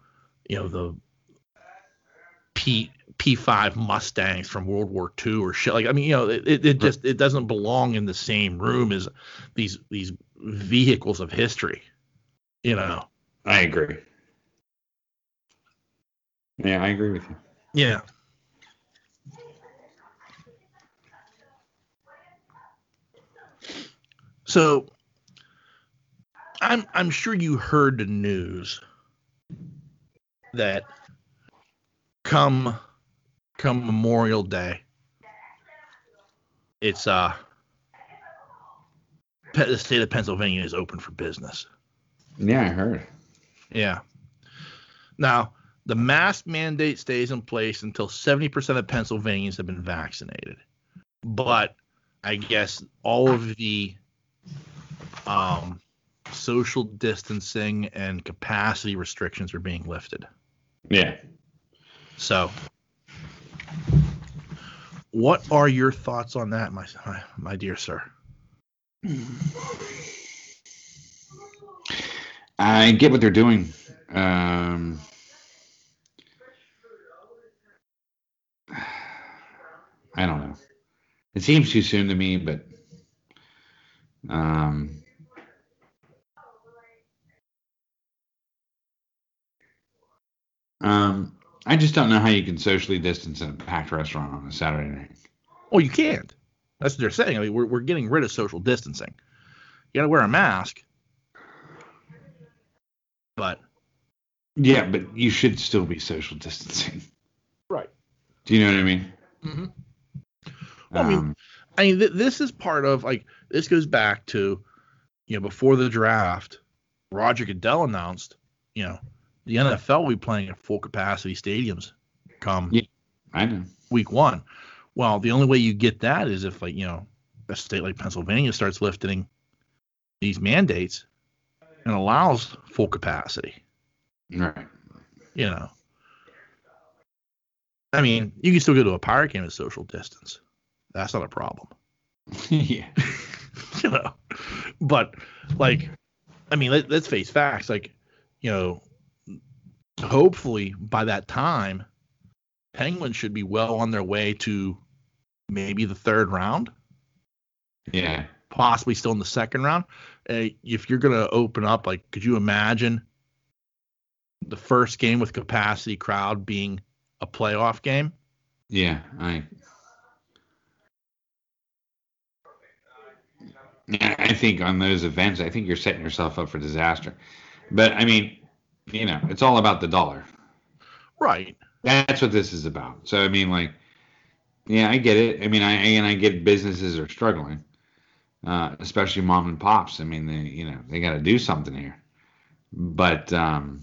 you know the P P5 Mustangs from World War II or shit like I mean you know it, it just it doesn't belong in the same room as these these vehicles of history you know I agree. Yeah, I agree with you. yeah So I'm I'm sure you heard the news that come come Memorial Day it's uh the state of Pennsylvania is open for business. Yeah, I heard. Yeah. Now, the mask mandate stays in place until 70% of Pennsylvanians have been vaccinated. But I guess all of the um, social distancing and capacity restrictions are being lifted. Yeah. So, what are your thoughts on that, my my, my dear sir? I get what they're doing. Um, I don't know. It seems too soon to me, but um, um, I just don't know how you can socially distance in a packed restaurant on a Saturday night. Well, you can't. That's what they're saying. I mean, we're, we're getting rid of social distancing. You got to wear a mask. But Yeah, but you should still be social distancing. right. Do you know what I mean? Mm-hmm. Well, I mean, Um, I mean, th- this is part of like this goes back to, you know, before the draft, Roger Goodell announced, you know, the NFL will be playing at full capacity stadiums come Yeah. I know. week one. Well, the only way you get that is if like you know a state like Pennsylvania starts lifting these mandates and allows full capacity. Right. You know, I mean, you can still go to a pirate game at social distance. That's not a problem. yeah. you know, but like, I mean, let, let's face facts. Like, you know, hopefully by that time, Penguins should be well on their way to maybe the third round. Yeah. Possibly still in the second round. Uh, if you're going to open up, like, could you imagine the first game with capacity crowd being a playoff game? Yeah. I. Yeah, I think on those events, I think you're setting yourself up for disaster. But I mean, you know, it's all about the dollar. Right. That's what this is about. So I mean, like, Yeah, I get it. I mean, I and I get businesses are struggling, uh, especially mom and pops. I mean, they you know they got to do something here, but um,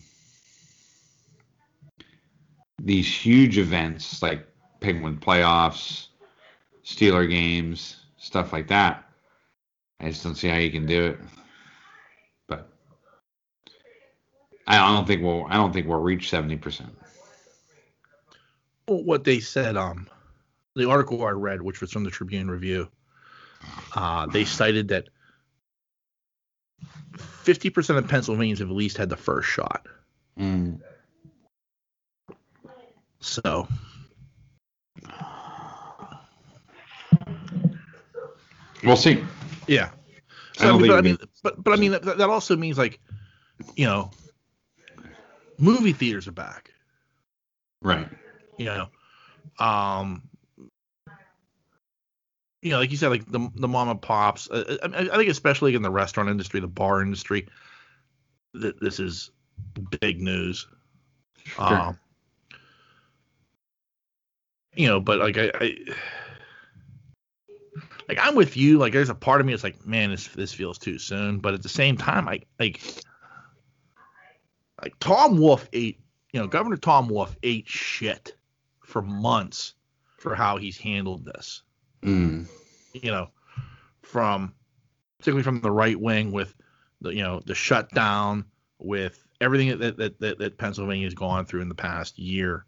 these huge events like Penguin playoffs, Steeler games, stuff like that, I just don't see how you can do it. But I don't think we'll I don't think we'll reach seventy percent. what they said, um, the article I read, which was from the Tribune Review, uh, they cited that 50% of Pennsylvanians have at least had the first shot. Mm. So, We'll see. yeah. So, I mean, but, I mean, but, but I mean, that, that also means like, you know, movie theaters are back. Right. you know um you know like you said like the the mom and pops uh, I, I think especially in the restaurant industry the bar industry that this is big news. Um you know but like I, I like i'm with you. Like there's a part of me that's like man this this feels too soon. But at the same time i like like tom wolf ate you know governor tom wolf ate shit for months for how he's handled this Mm. you know, from particularly from the right wing with the you know the shutdown, with everything that that that, that Pennsylvania's gone through in the past year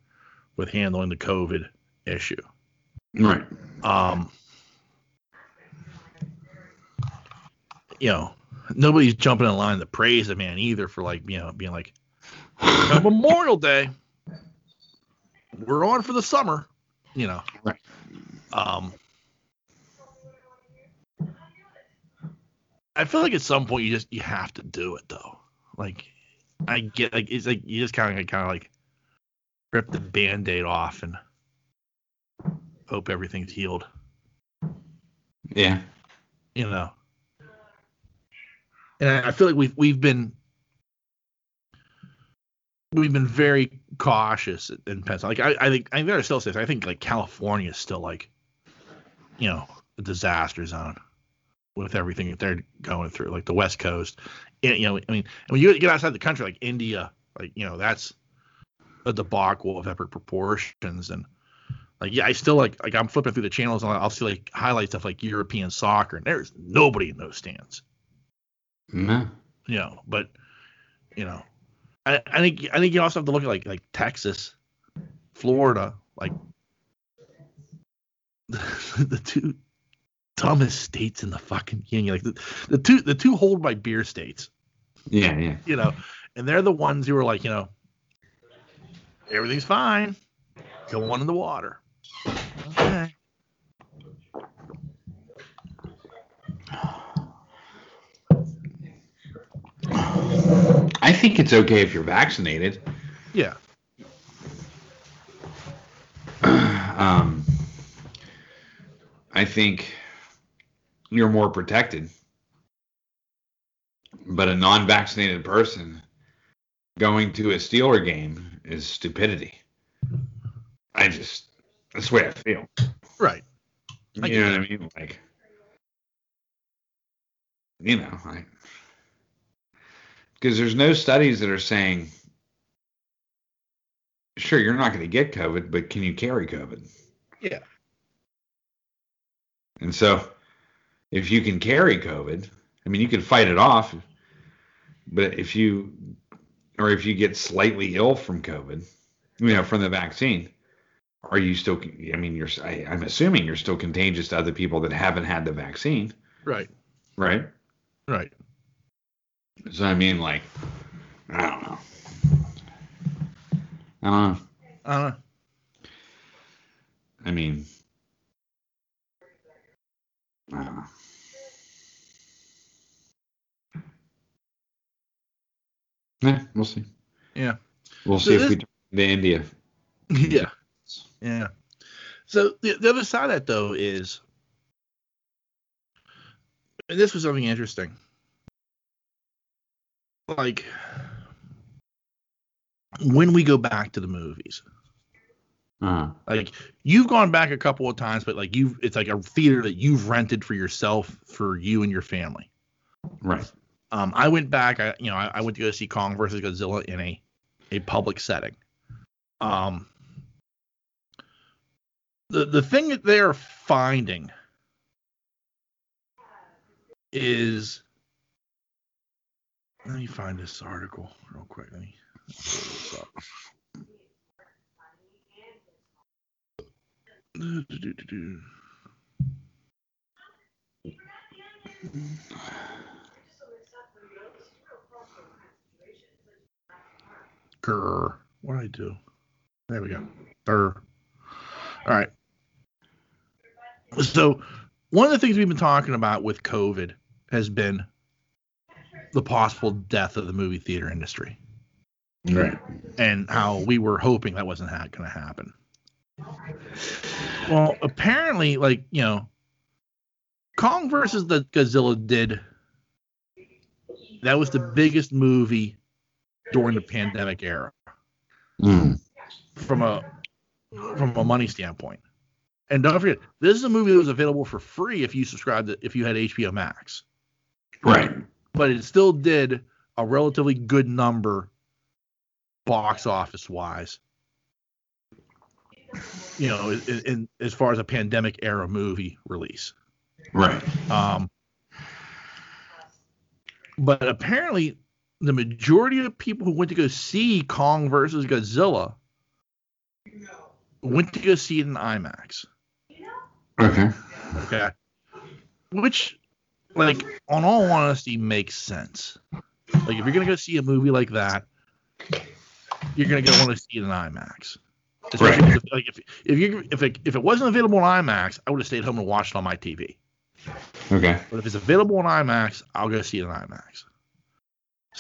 with handling the COVID issue. Right. Um, you know, nobody's jumping in line to praise the man either for like you know being like Memorial Day, we're on for the summer, you know. Right. Um, I feel like at some point you just you have to do it though. Like I get like it's like you just kind of kind of like rip the band-aid off and hope everything's healed. Yeah. You know. And I, I feel like we've we've been we've been very cautious in Pennsylvania. Like I, I think I gotta still say. I think like California is still like, you know, a disaster zone with everything that they're going through, like the West Coast. And, you know, I mean, when you get outside the country, like India, like you know, that's a debacle of epic proportions. And like, yeah, I still like like I'm flipping through the channels and I'll see like highlights of like European soccer, and there's nobody in those stands No. you know, but you know, I, I think I think you also have to look at like like Texas, Florida, like the, the two dumbest states in the fucking union, like the, the two the two hold by beer states, Yeah. Yeah. you know, and they're the ones who are like, you know, everything's fine, go on in the water. Okay. I think it's okay if you're vaccinated. Yeah. um, I think you're more protected. But a non-vaccinated person going to a Steeler game is stupidity. I just that's the way I feel. Right. I You know what I mean? Like, you know, like, because there's no studies that are saying, sure, you're not going to get COVID, but can you carry COVID? Yeah. And so, if you can carry COVID, I mean, you can fight it off, but if you, or if you get slightly ill from COVID, you know, from the vaccine, are you still? I mean, you're. I, I'm assuming you're still contagious to other people that haven't had the vaccine, Right. right? Right. So I mean, like, I don't know. I don't know. I don't know. I mean, I don't know. Yeah, we'll see. Yeah. We'll So see if we turn to India. Yeah. Yeah. So the, the other side of that though is and this was something interesting. Like when we go back to the movies, Uh, Like you've gone back a couple of times, but like you've it's like a theater that you've rented for yourself for you and your family. right. Um, I went back. I you know I, I went to go see Kong versus Godzilla in a a public setting. Um, the the thing that they are finding is let me find this article real quick. Let me. Grr. What did I do? There we go. Grr. All right. So, one of the things we've been talking about with COVID has been the possible death of the movie theater industry Right. and how we were hoping that wasn't ha- going to happen. Well, apparently, like, you know, Kong versus the Godzilla did. That was the biggest movie during the pandemic era Mm. from a from a money standpoint. And don't forget, this is a movie that was available for free if you subscribed to, if you had HBO Max. Right. But it still did a relatively good number box office wise. You know, in, in as far as a pandemic era movie release. Right. Um, but apparently, the majority of people who went to go see Kong versus Godzilla went to go see it in IMAX. Okay. Okay. Which, like, on all honesty, makes sense. Like, if you're gonna go see a movie like that, you're gonna go want to see it in IMAX. Especially Right. if, like, if if you if it, if it wasn't available on IMAX, I would have stayed home and watched it on my TV. Okay. But if it's available on IMAX, I'll go see it in IMAX.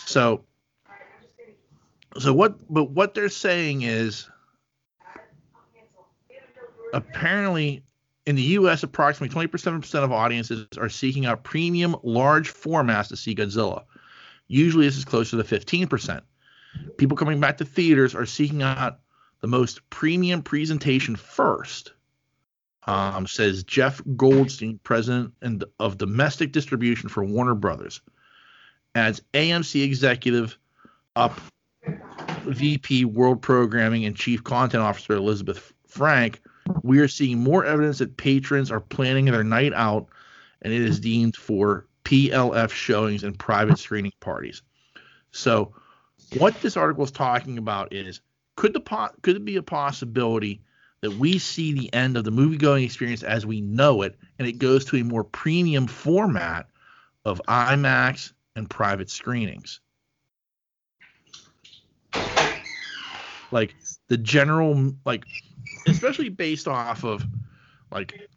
So, so what? But what they're saying is, apparently, in the U.S., approximately 27% of audiences are seeking out premium large formats to see Godzilla. Usually, this is closer to 15%. People coming back to theaters are seeking out the most premium presentation first um, says Jeff Goldstein, president and of domestic distribution for Warner Brothers. As AMC executive up VP World Programming and Chief Content Officer Elizabeth Frank, we are seeing more evidence that patrons are planning their night out, and it is deemed for PLF showings and private screening parties. So, what this article is talking about is could the po- could it be a possibility that we see the end of the movie going experience as we know it and it goes to a more premium format of IMAX and private screenings. Like the general like especially based off of like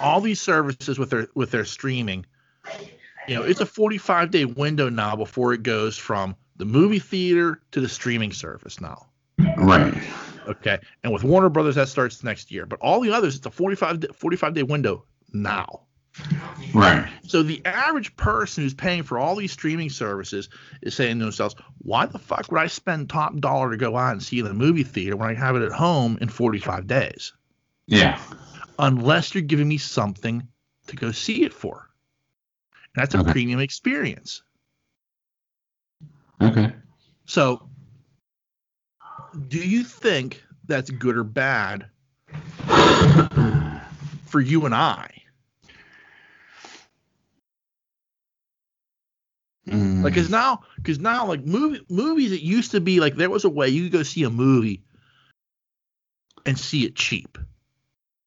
all these services with their with their streaming you know it's a 45 day window now before it goes from the movie theater to the streaming service now Right. Okay. And with Warner Brothers, that starts next year. But all the others, it's a 45 day, 45 day window now. Right. So the average person who's paying for all these streaming services is saying to themselves, why the fuck would I spend top dollar to go out and see the movie theater when I have it at home in 45 days? Yeah. Unless you're giving me something to go see it for. And that's a Okay. premium experience. Okay. So do you think that's good or bad for you and I? Mm, Like, cause now, cause now, like movie movies, it used to be like there was a way you could go see a movie and see it cheap.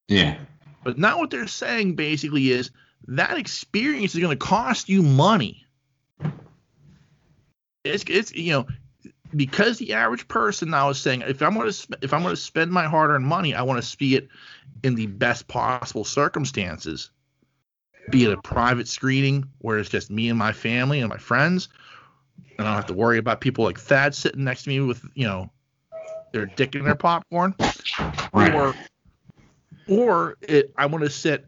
yeah. But now what they're saying basically is that experience is going to cost you money. It's it's you know because the average person now is saying if I'm going to sp- if I'm going to spend my hard-earned money, I want to see it in the best possible circumstances. Be it a private screening where it's just me and my family and my friends, and I don't have to worry about people like Thad sitting next to me with you know their dick in their popcorn or or it, I want to sit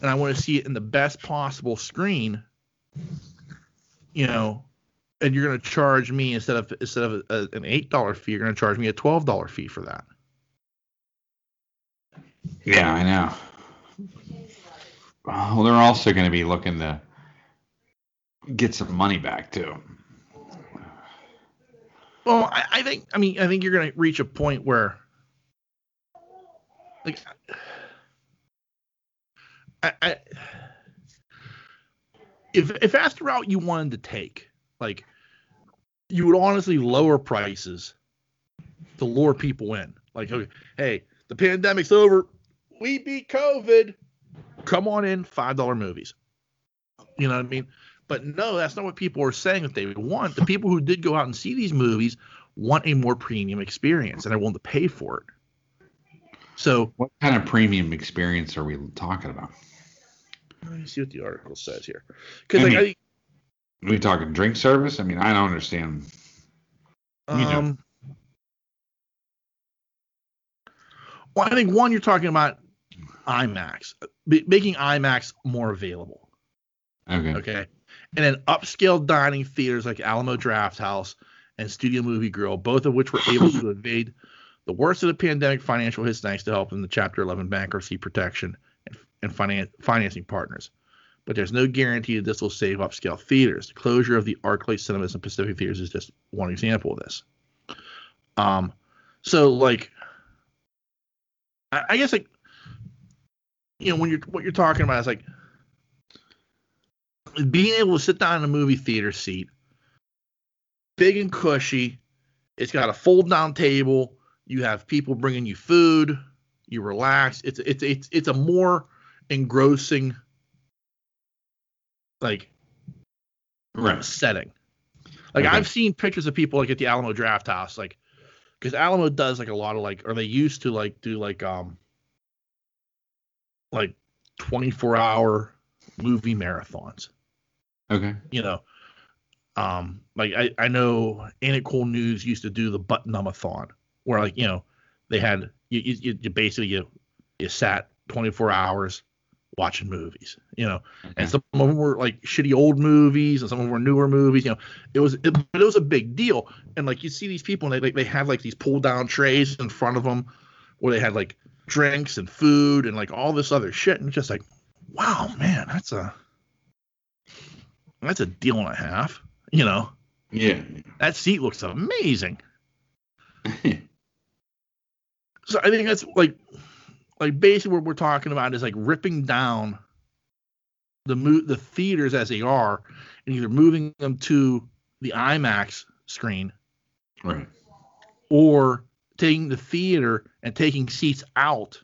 and I want to see it in the best possible screen, you know, and you're going to charge me instead of instead of a, an eight dollar fee, you're going to charge me a twelve dollar fee for that. Yeah, I know. Well, they're also going to be looking to get some money back too. Well, I, I think I mean I think you're going to reach a point where, like, I, I if if that's the route you wanted to take, like, you would honestly lower prices to lure people in. Like, okay, hey, the pandemic's over, we beat COVID. Come on in, five dollar movies. You know what I mean? But no, that's not what people are saying that they want. The people who did go out and see these movies want a more premium experience and are willing to pay for it. So, what kind of premium experience are we talking about? Let me see what the article says here. Because like, I, we talking drink service? I mean, I don't understand. Um, know. well, I think one you're talking about IMAX, making IMAX more available. Okay. Okay. And then upscale dining theaters like Alamo Drafthouse and Studio Movie Grill, both of which were able to evade the worst of the pandemic financial hits thanks to help in the Chapter 11 bankruptcy protection and, and finan- financing partners. But there's no guarantee that this will save upscale theaters. The closure of the ArcLight Cinemas and Pacific Theaters is just one example of this. Um, so like, I, I guess like, you know, when you're what you're talking about is like being able to sit down in a movie theater seat, big and cushy. It's got a fold down table. You have people bringing you food. You relax. It's it's it's it's a more engrossing like right. setting. Like okay. I've seen pictures of people like at the Alamo Drafthouse, like because Alamo does like a lot of like, or they used to like do like um like 24 hour movie marathons. Okay. You know, um, like I, I know Ain't It Cool News used to do the button thon where like, you know, they had you, you, you basically you you sat 24 hours watching movies, you know, okay. and some of them were like shitty old movies and some of them were newer movies, you know, it was, it, but it was a big deal. And like, you see these people and they, like, they have like these pull down trays in front of them where they had like drinks and food and like all this other shit. And just like, wow, man, that's a, that's a deal and a half, you know? Yeah. That seat looks amazing. so I think that's like, like basically what we're talking about is like ripping down the mo- the theaters as they are and either moving them to the IMAX screen, right, or taking the theater and taking seats out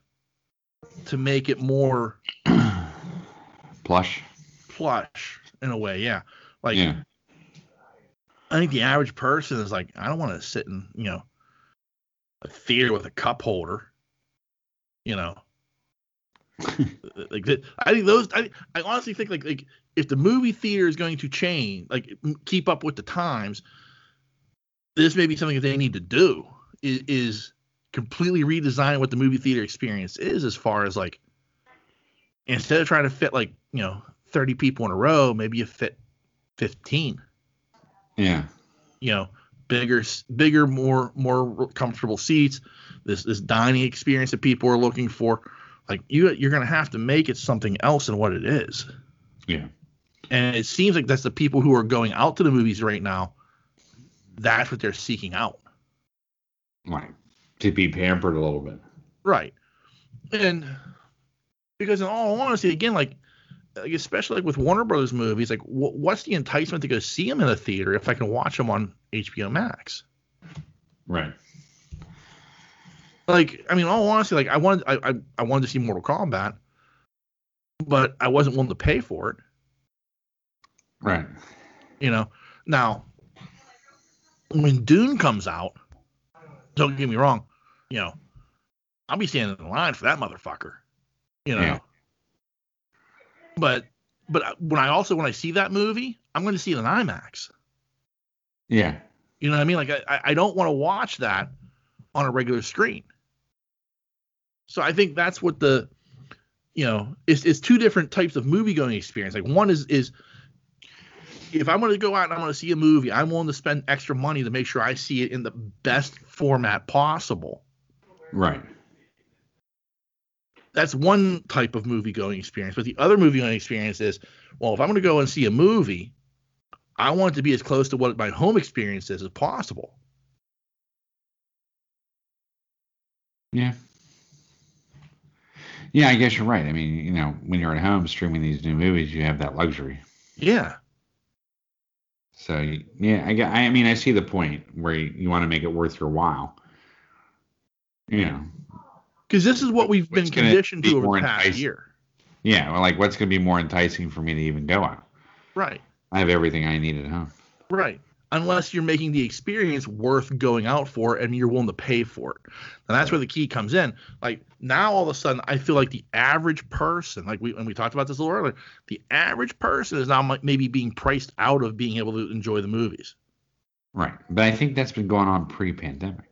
to make it more plush, plush in a way. Yeah, like yeah. I think the average person is like, I don't want to sit in you know a theater with a cup holder you know. like I think those. I, I honestly think like like if the movie theater is going to change, like keep up with the times, this may be something that they need to do. Is, is completely redesign what the movie theater experience is, as far as like instead of trying to fit like you know 30 people in a row, maybe you fit 15. Yeah. You know, bigger, bigger, more more comfortable seats this this dining experience that people are looking for. Like you you're gonna have to make it something else than what it is. Yeah. And it seems like that's the people who are going out to the movies right now. That's what they're seeking out. Right. To be pampered a little bit. Right. And because in all honesty, again, like, like especially like with Warner Brothers movies, like wh- what's the enticement to go see them in a theater if I can watch them on HBO Max? Right like I mean, all honesty, like I wanted I, I, I wanted to see Mortal Kombat, but I wasn't willing to pay for it. Right. You know. Now, when Dune comes out, don't get me wrong, you know, I'll be standing in line for that motherfucker. You know. Yeah. But but when I also when I see that movie, I'm going to see it in IMAX. Yeah. You know what I mean? Like I I don't want to watch that on a regular screen. So I think that's what the you know it's, it's two different types of movie going experience. Like one is is if I'm going to go out and I'm going to see a movie, I'm willing to spend extra money to make sure I see it in the best format possible. Right. that's one type of movie going experience. But the other movie going experience is, well, if I'm going to go and see a movie, I want it to be as close to what my home experience is as possible. Yeah. Yeah, I guess you're right. I mean, you know, when you're at home streaming these new movies, you have that luxury. Yeah. So yeah, I I mean, I see the point where you, you want to make it worth your while. You know, because this is what we've been conditioned to over the past enticing? year. Yeah, well, like what's going to be more enticing for me to even go out? Right. I have everything I need at home. Right. Unless you're making the experience worth going out for and you're willing to pay for it. And that's where the key comes in. Like now all of a sudden I feel like the average person, like we when we talked about this a little earlier, the average person is now maybe being priced out of being able to enjoy the movies. Right, but I think that's been going on pre-pandemic.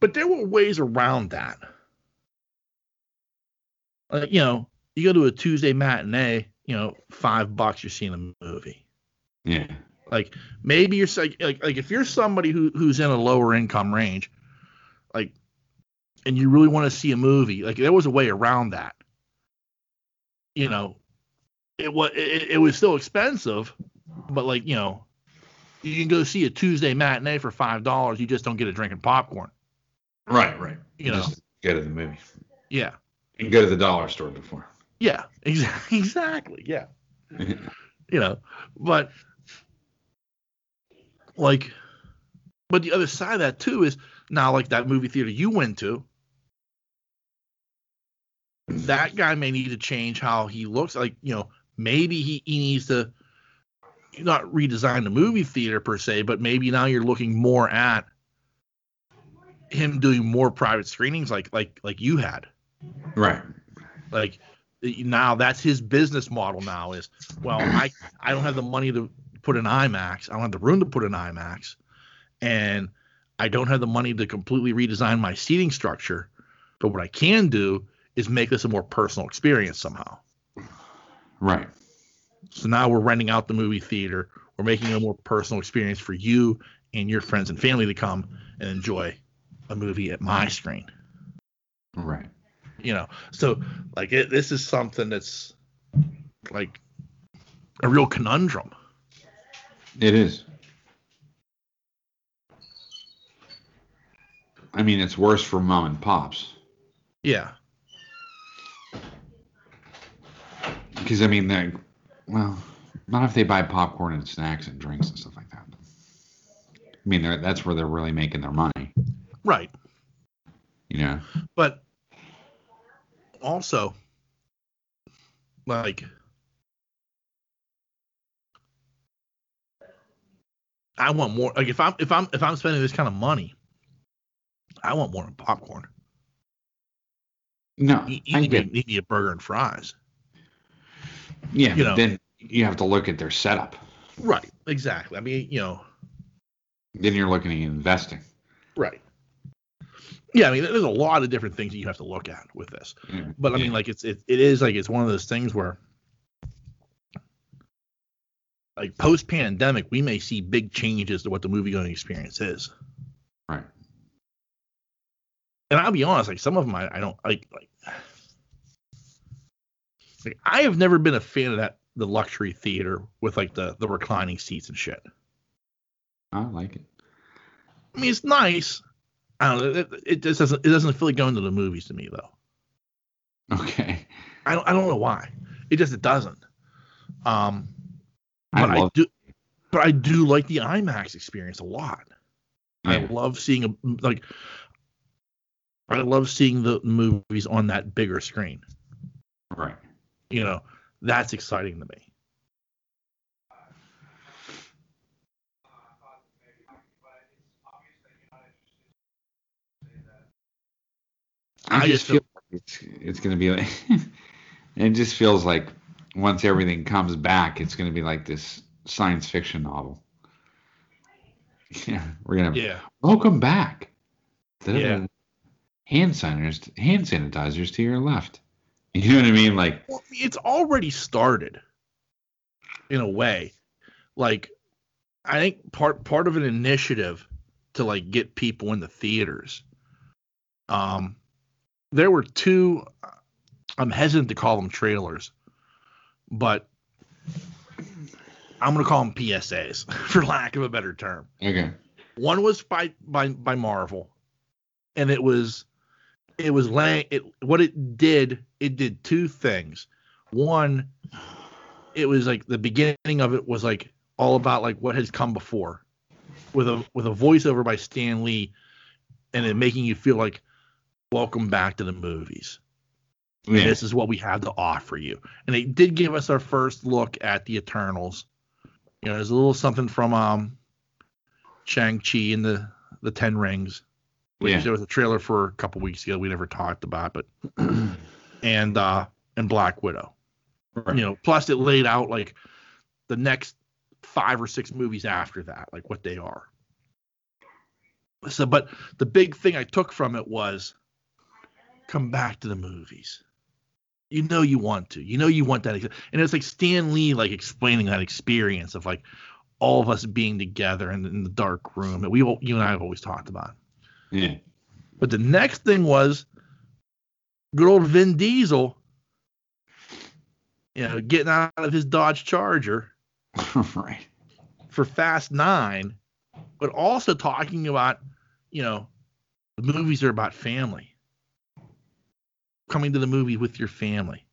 But there were ways around that. Like, you know, you go to a Tuesday matinee, you know, five bucks, you're seeing a movie. Yeah, Like maybe you're like like, like if you're somebody who who's in a lower income range, like, and you really want to see a movie, like there was a way around that. You know, it was it, it was still expensive, but like you know, you can go see a Tuesday matinee for five dollars. You just don't get a drink and popcorn. right, right. You know, Just go to the movie. yeah, You can go to the dollar store before. yeah, exactly, exactly, yeah. you know, but like, but the other side of that too is now like that movie theater you went to. That guy may need to change how he looks. Like, you know, maybe he, he needs to not redesign the movie theater per se, but maybe now you're looking more at him doing more private screenings like like like you had. right. Like now that's his business model now is well I I don't have the money to put an IMAX. I don't have the room to put an IMAX and I don't have the money to completely redesign my seating structure. But what I can do is make this a more personal experience somehow. Right. So now we're renting out the movie theater. We're making it a more personal experience for you and your friends and family to come and enjoy a movie at my screen. Right. you know so like it, this is something that's like a real conundrum It is. I mean, it's worse for mom and pops yeah because I mean, they well, not if they buy popcorn and snacks and drinks and stuff like that. I mean, they're, that's where they're really making their money. right You know. but also like i want more like if i'm if i'm if i'm spending this kind of money i want more than popcorn No, you, I you get. need, need a burger and fries Yeah, you know. then you have to look at their setup. right exactly i mean you know Then you're looking at investing. Right. Yeah, I mean, there's a lot of different things that you have to look at with this, Yeah. but I mean, like it's it, it is like it's one of those things where, like post pandemic, we may see big changes to what the movie going experience is. right. And I'll be honest, like some of them I, I don't like like. Like I have never been a fan of that the luxury theater with like the the reclining seats and shit. I like it. I mean, it's nice. I don't know. It, it just doesn't it doesn't feel like going to the movies to me though. Okay. I don't, I don't know why. It just it doesn't. Um, but I, love. do, but I do like the IMAX experience a lot. I love seeing a like. I love seeing the movies on that bigger screen. Right. You know, that's exciting to me. I, I just just feel like it's it's gonna be like. it just feels like once everything comes back, it's gonna be like this science fiction novel. Yeah, we're gonna Yeah, welcome back. Yeah. Hand sanitizers, hand sanitizers to your left. You know what I mean? Like, well, it's already started. In a way, like I think part part of an initiative to like get people in the theaters. Um, there were two. I'm hesitant to call them trailers, but I'm gonna call them PSAs for lack of a better term. Okay. One was by by by Marvel, and it was it was laying it what it did it did two things. One, it was like the beginning of it was like all about like what has come before, with a with a voiceover by Stan Lee, and it making you feel like welcome back to the movies. Yeah. This is what we have to offer you. And it did give us our first look at the Eternals. You know, there's a little something from um Shang-Chi and the the Ten Rings, which Yeah. there was a trailer for a couple weeks ago we never talked about, but and uh and Black Widow. Right. You know, plus it laid out like the next five or six movies after that, like what they are. So, but the big thing I took from it was come back to the movies. You know you want to. You know you want that. ex- And it's like Stan Lee like explaining that experience of like all of us being together in, in the dark room that we all- you and I have always talked about. Yeah. But the next thing was good old Vin Diesel, you know, getting out of his Dodge Charger right. for Fast Nine, but also talking about, you know, the movies are about family. Coming to the movie with your family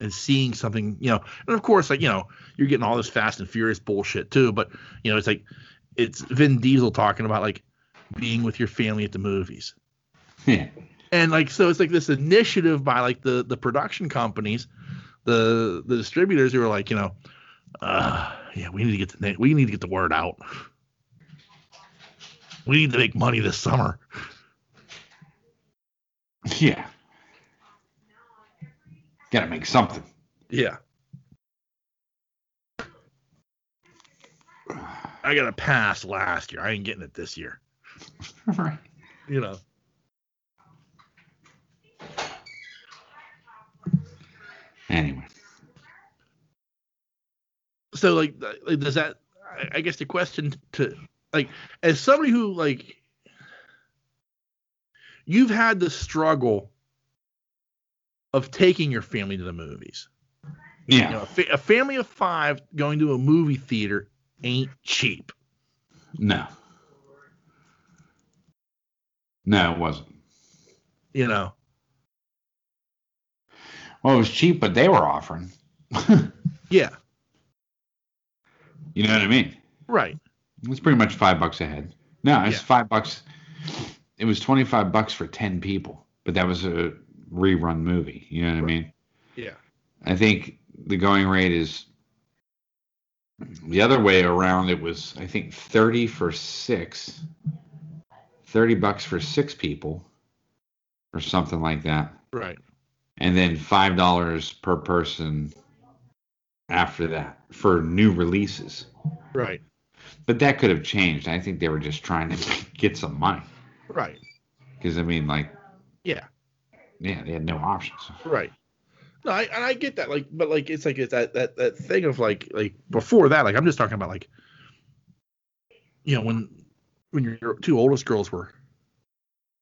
and seeing something, you know, and of course, like, you know, you're getting all this Fast and Furious bullshit too, but, you know, it's like, it's Vin Diesel talking about like being with your family at the movies. Yeah. And like, so it's like this initiative by like the, the production companies, the, the distributors who are like, you know, uh, yeah, we need to get the we need to get the word out. We need to make money this summer. Yeah. Got to make something. Yeah. I got a pass last year. I ain't getting it this year. right. You know. Anyway. So like, like does that? I- I guess the question to like, as somebody who like, you've had the struggle of taking your family to the movies. Yeah. You know, a, fa- a family of five going to a movie theater ain't cheap. No. No, it wasn't. You know. Well, it was cheap, but they were offering. Yeah. You know what I mean? Right. It's pretty much five bucks a head. No, it's Yeah. five bucks. It was twenty five bucks for ten people, but that was a rerun movie. You know what I mean? Yeah. I think the going rate is the other way around. It was I think thirty for six, thirty bucks for six people, or something like that, Right. and then five dollars per person after that for new releases. Right. But that could have changed. I think they were just trying to get some money. Right. Because I mean, like, Yeah. Yeah, they had no options. Right. No, I and I get that. Like, but like it's like it's that that that thing of like like before that. Like I'm just talking about like, you know, when when your two oldest girls were,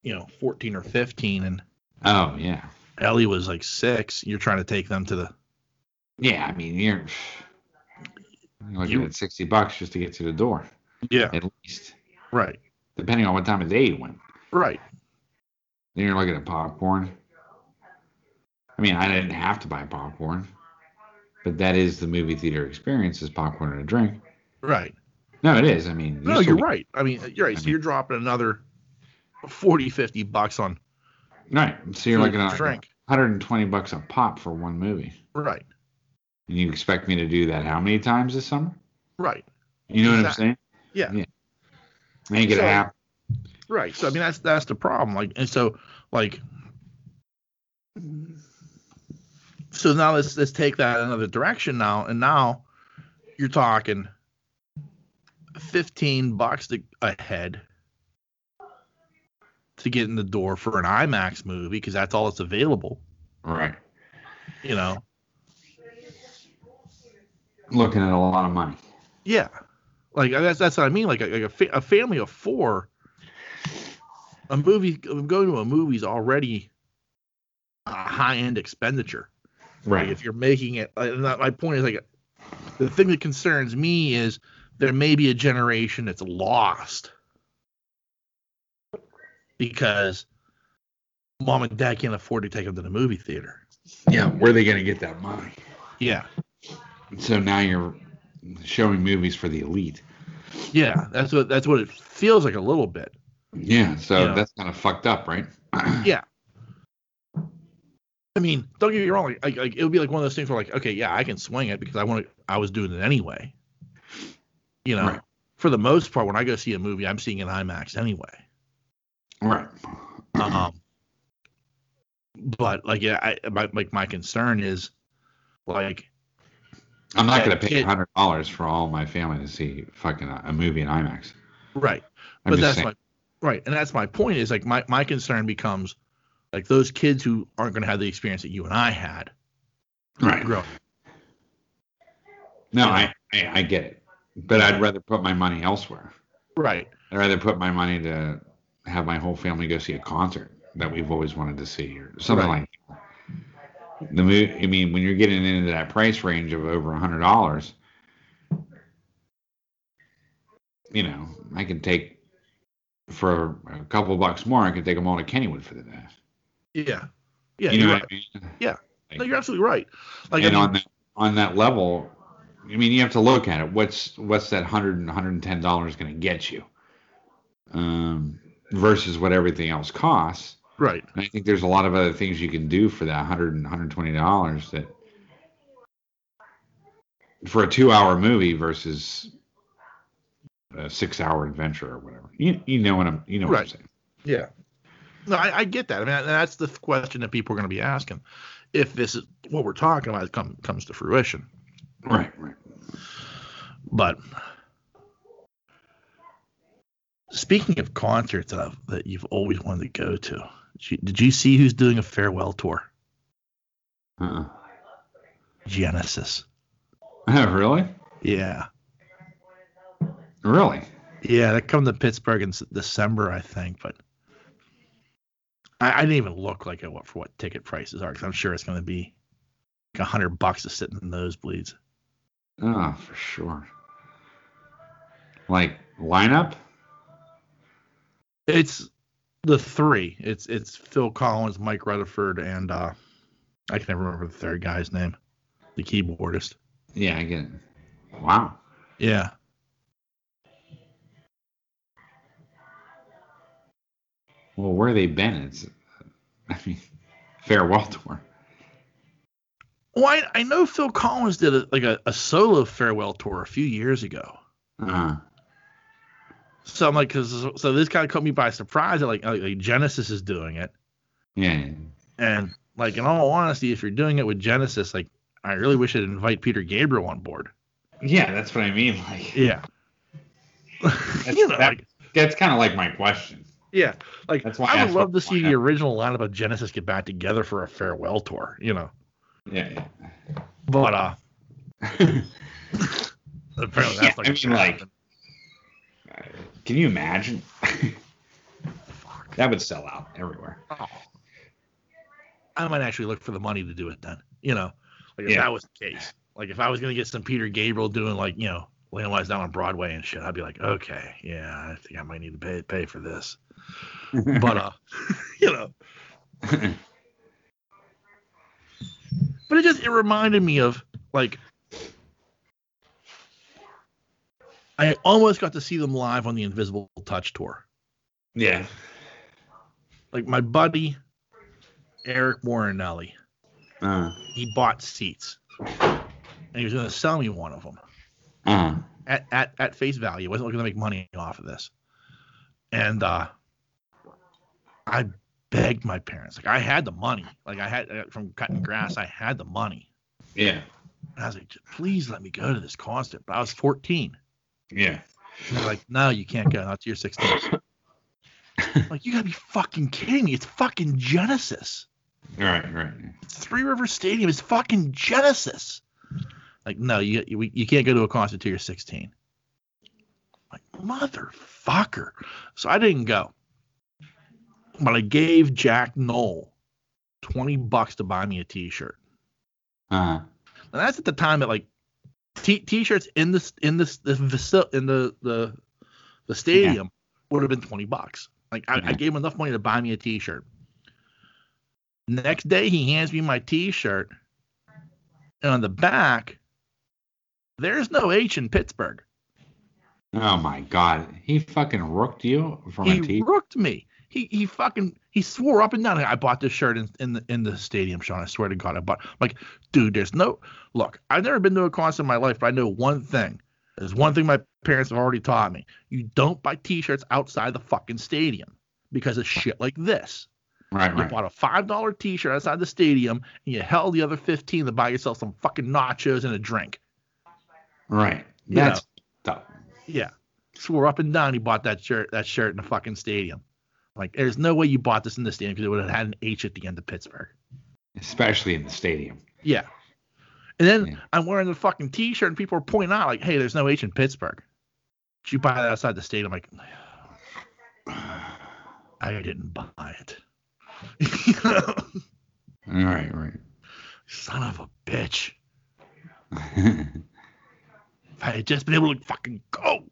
you know, 14 or 15, and Oh yeah, Ellie was like six. You're trying to take them to the yeah. I mean, you're, you're looking You- at sixty bucks just to get to the door, yeah. at least, Right. depending on what time of day you went. Right. Then you're looking at popcorn. I mean, I didn't have to buy popcorn, but that is the movie theater experience: is popcorn and a drink. Right. No, it is. I mean, No, you're right. I mean, you're right. I So mean- you're dropping another 40, 50 bucks on Right. So you're looking at drink. 120 bucks a pop for one movie. Right. And you expect me to do that how many times this summer? Right. You know what I'm saying? Yeah. Yeah. Ain't gonna So- happen. Right. So I mean that's that's the problem. Like and so like so now let's let's take that another direction now and now you're talking 15 bucks to, a head to get in the door for an IMAX movie because that's all that's available, Right. you know. Looking at a lot of money. Yeah. Like that's that's what I mean like a, like a, fa- a family of 4 a movie going to a movie is already a high end expenditure. Like if you're making it, uh, and that- my point is like the thing that concerns me is there may be a generation that's lost because mom and dad can't afford to take them to the movie theater. yeah, where are they gonna get that money? Yeah, So now you're showing movies for the elite. yeah, that's what that's what it feels like a little bit. Yeah, so Yeah. that's kind of fucked up, right? Yeah. I mean, don't get me wrong. Like, like, it would be like one of those things where, like, okay, yeah, I can swing it because I want to. I was doing it anyway. You know, Right. for the most part, when I go see a movie, I'm seeing an IMAX anyway. right. Um, but like, yeah, I, my, like my concern is, like, I'm not gonna pay hundred dollars for all my family to see fucking a, a movie in IMAX. right, I'm but that's saying. my right, and that's my point. Is like my my concern becomes like those kids who aren't going to have the experience that you and I had right. grow. No. I, I I get it, but I'd rather put my money elsewhere. Right. I'd rather put my money to have my whole family go see a concert that we've always wanted to see, or something Right. like. That. The movie. I mean, when you're getting into that price range of over a hundred dollars, you know, I can take for a couple of bucks more. I could take them all to Kennywood for the day. Yeah. Yeah. you know right. I mean? Yeah. No, you're absolutely right. Like, and I mean, on that on that level, I mean, you have to look at it. What's what's that hundred and hundred and ten dollars going to get you, um, versus what everything else costs. right. And I think there's a lot of other things you can do for that hundred and hundred twenty dollars that for a two hour movie versus a six hour adventure or whatever. You you know what I'm you know what I'm saying. Yeah. No, I, I get that. I mean, that's the question that people are going to be asking if this is what we're talking about come, comes to fruition. Right, right. But speaking of concerts that, I've- that you've always wanted to go to, did you, did you see who's doing a farewell tour? Uh-uh. Genesis. really? Yeah. Really? Yeah, they come to Pittsburgh in December, I think, but I, I didn't even look like at what for what ticket prices are because I'm sure it's going to be like a hundred bucks to sit in the nosebleeds. Oh, for sure. Like lineup? It's the three. It's it's Phil Collins, Mike Rutherford, and uh, I can never remember the third guy's name, the keyboardist. Yeah, I get it. Wow. Yeah, Well, where they been? It's, I mean, farewell tour. well, I, I know Phil Collins did a, like a, a solo farewell tour a few years ago. Uh, So I'm like, cause so this kind of caught me by surprise. That like, like like Genesis is doing it, yeah. and like in all honesty, if you're doing it with Genesis, like I really wish I'd invite Peter Gabriel on board. Yeah, that's what I mean. Like, Yeah. that's, you know, that- like, that's kind of like my question. Yeah, like That's why I I would love to see the original lineup of Genesis get back together for a farewell tour. You know, Yeah, but uh, yeah. apparently Yeah, that's like I mean, like- Can you imagine? that would sell out everywhere. Oh. I might actually look for the money to do it then. You know, like if Yeah. that was the case. Like if I was gonna get some Peter Gabriel doing like you know Lamb Lies down on Broadway and shit, I'd be like, okay, yeah, I think I might need to pay pay for this. But uh, you know, but it just it reminded me of like I almost got to see them live on the Invisible Touch tour. yeah. Like my buddy Eric Morinelli, Uh, he bought seats and he was going to sell me one of them uh, at, at, at face value. He wasn't looking to make money off of this. And uh, I begged my parents. Like I had the money. Like I had uh, from cutting grass, I had the money. yeah. And I was like, please let me go to this concert. But I was 14. Yeah. And they're like, no, you can't go. Not to your 16. like, you gotta be fucking kidding me. It's fucking Genesis. Right, right. Three River Stadium is fucking Genesis. Like, no, you you, you can't go to a concert till you're 16. Like, motherfucker. So I didn't go. But I gave Jack Knoll twenty bucks to buy me a T-shirt. Uh, And that's at the time that like t- t-shirts in the in the the in the the the stadium would have been 20 bucks. Like I, I gave him enough money to buy me a t-shirt. Next day he hands me my t-shirt and on the back there's no H in Pittsburgh. oh my God, he fucking rooked you from a T shirt? he a T. rooked me. He he fucking he swore up and down. I bought this shirt in, in the in the stadium, Sean. I swear to God, I bought. I'm like, dude, there's no look. I've never been to a concert in my life, but I know one thing. There's one thing my parents have already taught me. You don't buy T-shirts outside the fucking stadium because of shit like this. Right, You right. bought a five dollar T-shirt outside the stadium, and you held the other fifteen to buy yourself some fucking nachos and a drink. Right. You That's tough. Yeah. Swore up and down he bought that shirt that shirt in the fucking stadium. Like, there's no way you bought this in the stadium because it would have had an H at the end of Pittsburgh. especially in the stadium. Yeah. And then Yeah. I'm wearing the fucking t-shirt and people are pointing out like, hey, there's no H in Pittsburgh. Did you buy that outside the stadium? I'm like, I didn't buy it. All right, right. Son of a bitch. If I had just been able to fucking go,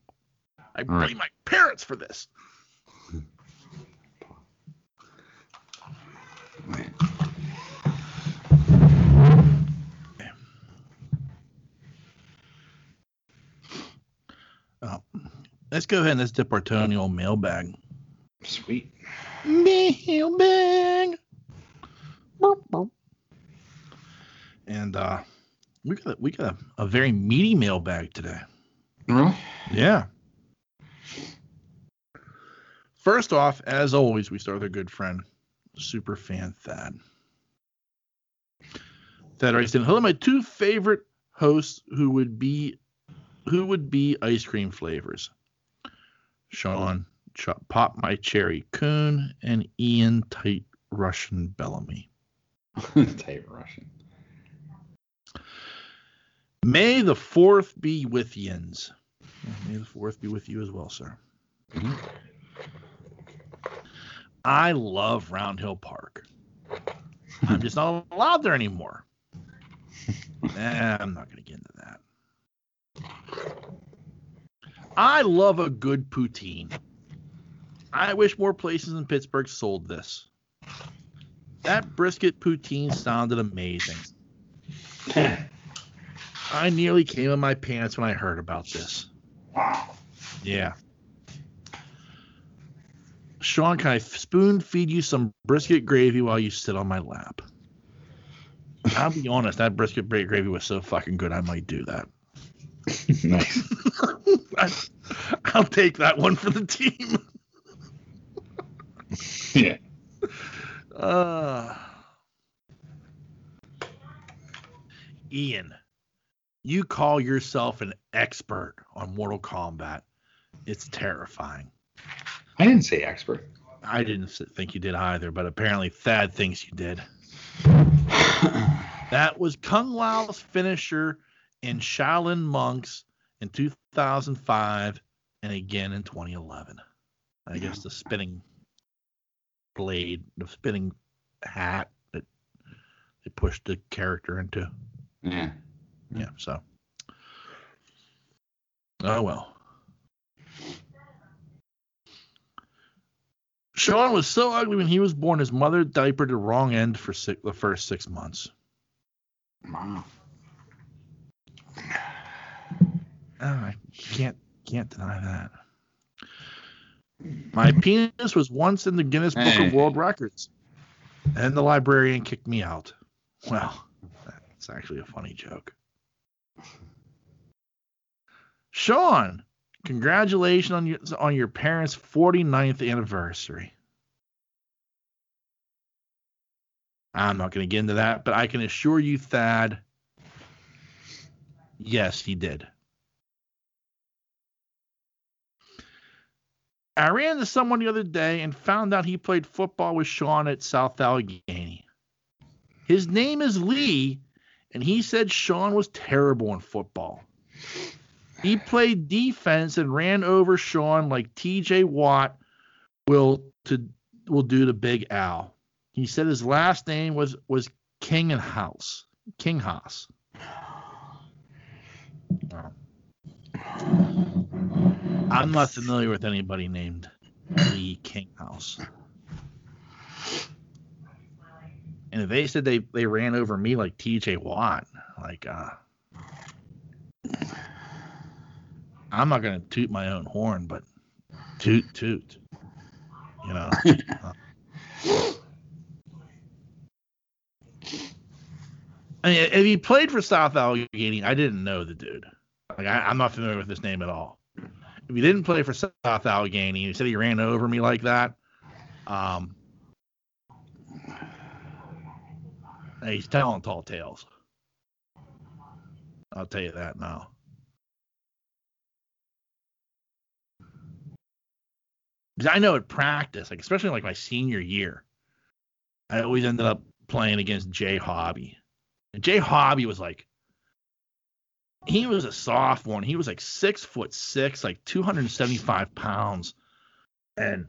I blame Right. my parents for this. Right. Oh, let's go ahead and let's dip our toe in the old mailbag. Sweet. Mailbag. Boop, boop. And uh, we got a, we got a, a very meaty mailbag today. Really? Yeah. First off, as always, we start with a good friend, super fan Thad. Thad writes in, "Hello, my two favorite hosts who would be who would be ice cream flavors. Sean, Pop My Cherry Coon, and Ian Tight Russian Bellamy. Tight Russian. May the fourth be with yins. May the fourth be with you as well, sir. Mm-hmm. I love Round Hill Park. I'm just not allowed there anymore. Nah, I'm not going to get into that. I love a good poutine. I wish more places in Pittsburgh sold this. That brisket poutine sounded amazing. I nearly came in my pants when I heard about this. wow. Yeah. Sean, can I spoon feed you some brisket gravy while you sit on my lap? I'll be honest, that brisket gravy was so fucking good, I might do that. nice. I, I'll take that one for the team. Yeah. Uh, Ian, you call yourself an expert on Mortal Kombat. It's terrifying. I didn't say expert. I didn't think you did either, but apparently Thad thinks you did. That was Kung Lao's finisher in Shaolin Monks in 2005 and again in 2011. I guess the spinning blade, the spinning hat that they pushed the character into. yeah. Yeah, so. Oh well. Sean was so ugly when he was born, his mother diapered the wrong end for six, the first six months. Wow. Oh, I can't can't deny that. My penis was once in the Guinness Book Hey. of World Records, and the librarian kicked me out. Well, that's actually a funny joke. Sean, congratulations on your on your parents' 49th anniversary. I'm not going to get into that, but I can assure you, Thad, yes, he did. I ran into someone the other day and found out he played football with Sean at South Allegheny. His name is Lee, and he said Sean was terrible in football. He played defense and ran over Sean like TJ Watt will to we'll do to Big Al. He said his last name was was King and House. King Haas. I'm not familiar with anybody named Lee Kinghouse. And if they said they, they ran over me like TJ Watt, like uh I'm not gonna toot my own horn, but toot toot. You know. uh, I mean, if he played for South Allegheny, I didn't know the dude. Like I, am not familiar with this name at all. If he didn't play for South Allegheny, he said he ran over me like that. Um, he's telling tall tales. I'll tell you that now. I know at practice, like especially like my senior year, I always ended up playing against Jay Hobby. And Jay Hobby was like he was a sophomore and he was like six foot six, like 275 pounds, and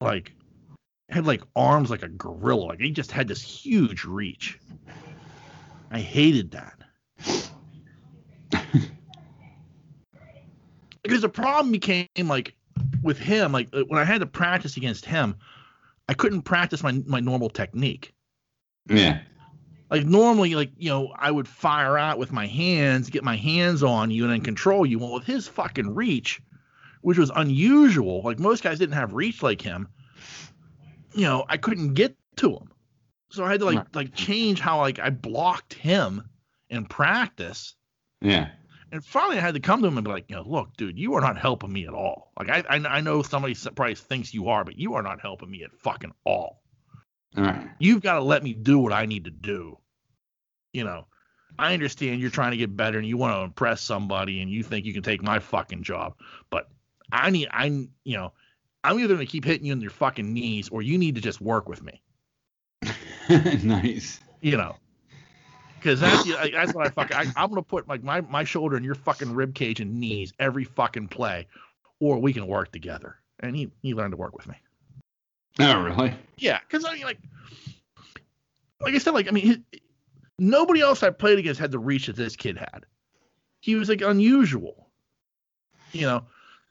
like had like arms like a gorilla. Like he just had this huge reach. I hated that. because the problem became like with him, like uh, when I had to practice against him, I couldn't practice my my normal technique. Yeah. Like normally, like you know, I would fire out with my hands, get my hands on you, and then control you. Well, with his fucking reach, which was unusual, like most guys didn't have reach like him. You know, I couldn't get to him, so I had to like right. like change how like I blocked him in practice. Yeah. And finally, I had to come to him and be like, you know, look, dude, you are not helping me at all. Like I I, I know somebody probably thinks you are, but you are not helping me at fucking all. All right. You've got to let me do what I need to do. You know, I understand you're trying to get better and you want to impress somebody and you think you can take my fucking job, but I need I you know, I'm either going to keep hitting you in your fucking knees or you need to just work with me. nice. You know, because that's that's what I fucking I, am gonna put like my my shoulder in your fucking rib cage and knees every fucking play, or we can work together. And he he learned to work with me. Oh, really? Yeah, because I mean, like, like I said, like I mean, his, nobody else I played against had the reach that this kid had. He was like unusual, you know.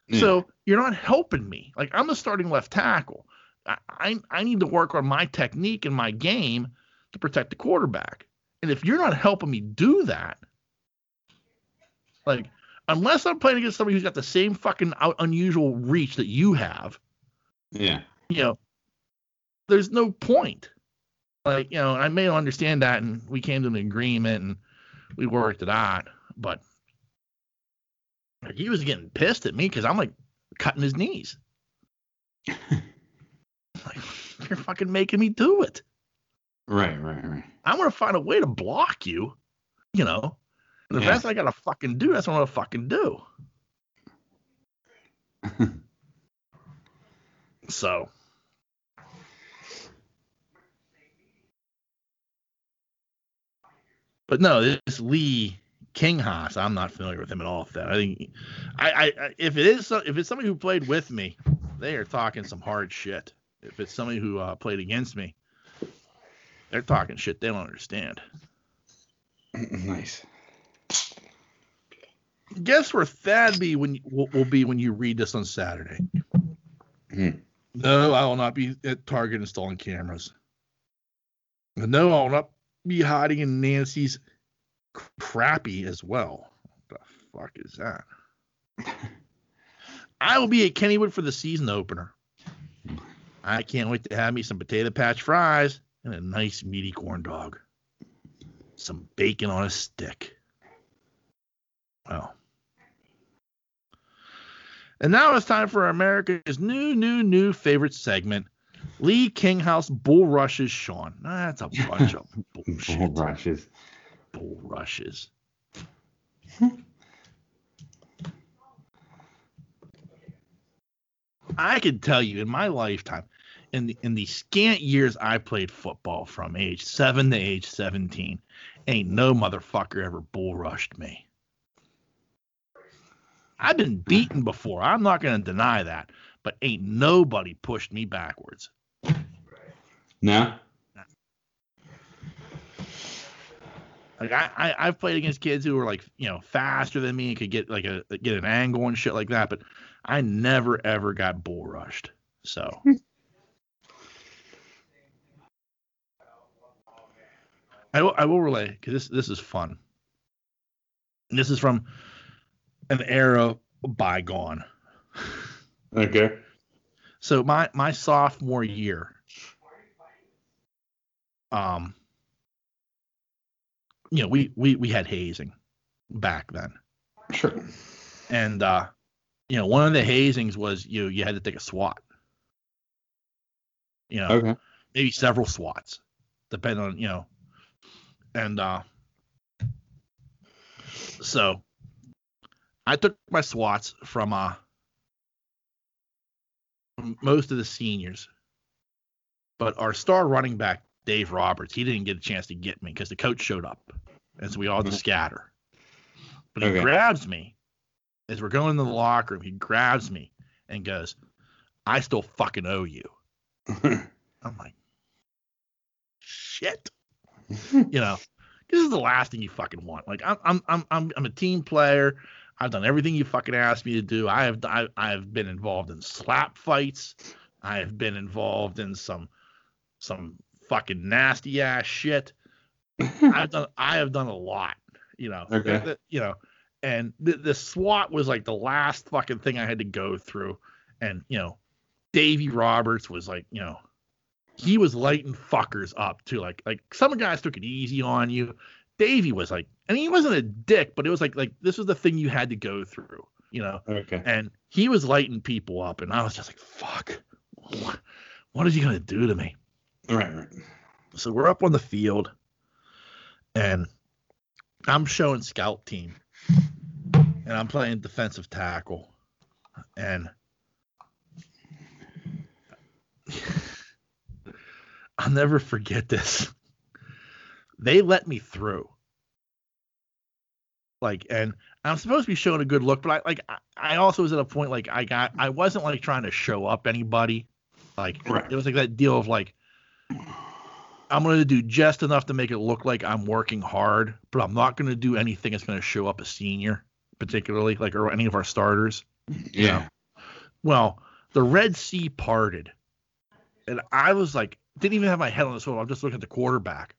Yeah. So you're not helping me. Like I'm the starting left tackle. I, I I need to work on my technique and my game to protect the quarterback. And if you're not helping me do that, like unless I'm playing against somebody who's got the same fucking out, unusual reach that you have, yeah, you know, there's no point. Like, you know, I may understand that and we came to an agreement and we worked it out, but he was getting pissed at me because I'm like cutting his knees. like, you're fucking making me do it. Right, right, right. I'm gonna find a way to block you, you know. And if yeah. that's what I gotta fucking do, that's what I'm gonna fucking do. so But no, this Lee Kinghaus, I'm not familiar with him at all. That I think, I, I, if it is, if it's somebody who played with me, they are talking some hard shit. If it's somebody who uh, played against me, they're talking shit they don't understand. Nice. Guess where Thad be when will, will be when you read this on Saturday? Hmm. No, I will not be at Target installing cameras. No, I will not be hiding in Nancy's crappy as well. What the fuck is that? I will be at Kennywood for the season opener. I can't wait to have me some potato patch fries and a nice meaty corn dog. Some bacon on a stick. Well. And now it's time for America's new, new, new favorite segment, Lee Kinghouse bull rushes Sean. That's a bunch of bullshit. bull rushes. Bull rushes. I can tell you in my lifetime, in the in the scant years I played football from age seven to age seventeen, ain't no motherfucker ever bull rushed me. I've been beaten before. I'm not gonna deny that, but ain't nobody pushed me backwards. No. Like I, I I've played against kids who were like you know faster than me and could get like a get an angle and shit like that, but I never ever got bull rushed. So I will I will relay because this this is fun. This is from an era bygone. Okay. So my my sophomore year, um, you know, we we we had hazing back then, Sure. and uh, you know, one of the hazings was you you had to take a SWAT. You know, Okay. maybe several SWATs, depending on you know, and uh, so I took my SWATs from uh from most of the seniors, but our star running back Dave Roberts, he didn't get a chance to get me because the coach showed up, and so we all just Mhm. scatter. But he Okay. grabs me as we're going to the locker room. He grabs me and goes, "I still fucking owe you." I'm like, shit. You know, this is the last thing you fucking want. Like I'm I'm I'm I'm I'm a team player. I've done everything you fucking asked me to do. I have I, I have been involved in slap fights. I have been involved in some some fucking nasty ass shit. I've done I have done a lot, you know. Okay. Th- th- You know, and the, the SWAT was like the last fucking thing I had to go through. And you know, Davy Roberts was like, you know, he was lighting fuckers up too. Like like some guys took it easy on you. Davy was like, and he wasn't a dick, but it was like like this was the thing you had to go through, you know. okay. And he was lighting people up, and I was just like, fuck, what, what is he gonna do to me? Right. Right. So we're up on the field, and I'm showing scout team, and I'm playing defensive tackle, and I'll never forget this. They let me through. Like, and I'm supposed to be showing a good look, but I like I- also was at a point like I got I wasn't like trying to show up anybody. Like Right. it was like that deal of like I'm gonna do just enough to make it look like I'm working hard, but I'm not gonna do anything that's gonna show up a senior, particularly like or any of our starters. Yeah. Well, the Red Sea parted, and I was like, didn't even have my head on the swivel. I'm just looking at the quarterback.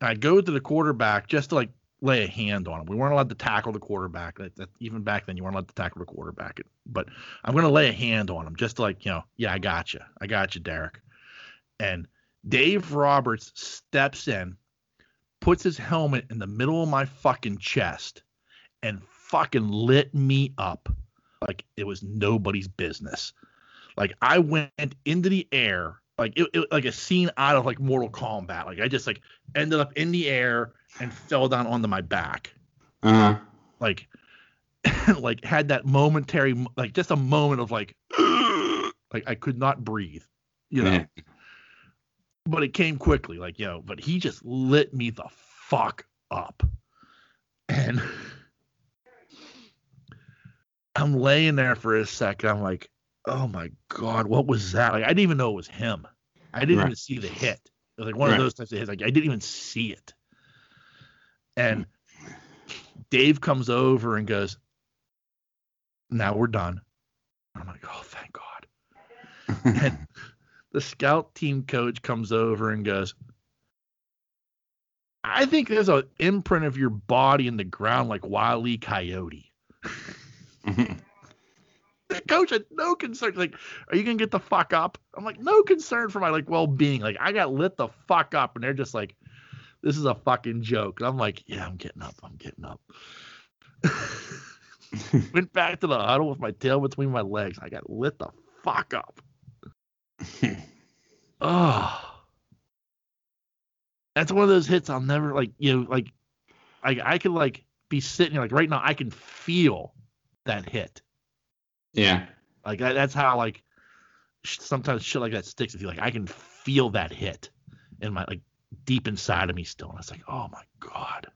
And I go to the quarterback just to like lay a hand on him. We weren't allowed to tackle the quarterback. That, that, even back then, you weren't allowed to tackle the quarterback. But I'm going to lay a hand on him just to like, you know, yeah, I got you. I got you, Derek. And Dave Roberts steps in, puts his helmet in the middle of my fucking chest, and fucking lit me up like it was nobody's business. Like I went into the air, like it, it like a scene out of like Mortal Kombat. Like I just like ended up in the air and fell down onto my back. Uh huh. Like like had that momentary like just a moment of like like I could not breathe. You know. Yeah. But it came quickly, like, you know, but he just lit me the fuck up. And I'm laying there for a second. I'm like, oh my God, what was that? Like, I didn't even know it was him. I didn't Right. even see the hit. It was like one Right. of those types of hits. Like, I didn't even see it. And hmm. Dave comes over and goes, now we're done. I'm like, oh, thank God. And the scout team coach comes over and goes, I think there's an imprint of your body in the ground like Wile E. Coyote. Mhm. The coach had no concern. Like, are you gonna get the fuck up? I'm like, no concern for my like well being. Like, I got lit the fuck up, and they're just like, this is a fucking joke. And I'm like, yeah, I'm getting up. I'm getting up. Went back to the huddle with my tail between my legs. I got lit the fuck up. Oh, that's one of those hits I'll never like. You know, like I I could like be sitting here like right now. I can feel that hit. Yeah. Like that, that's how like sometimes shit like that sticks with you. Like I can feel that hit in my like deep inside of me still. And it's like, oh my god,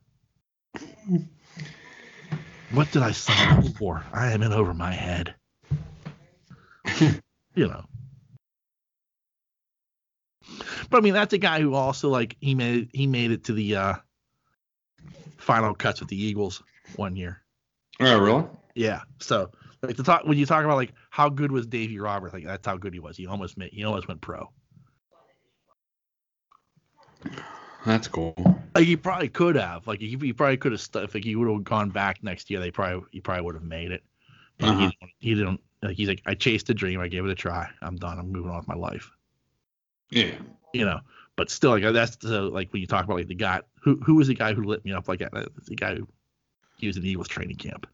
what did I sign up for? I am in over my head. you know. But I mean, that's a guy who also like he made he made it to the uh, final cuts with the Eagles one year. Oh, really? Yeah. So like to talk when you talk about like how good was Davy Roberts, like that's how good he was. He almost made he almost went pro. That's cool. Like he probably could have. Like he, he probably could have stu- if like he would have gone back next year, they probably he probably would have made it. But Uh-huh. he, he didn't. Like he's like, I chased a dream. I gave it a try. I'm done. I'm moving on with my life. Yeah. You know. But still, like that's the like when you talk about like the guy who who was the guy who lit me up like that. The guy who he was in the Eagles training camp.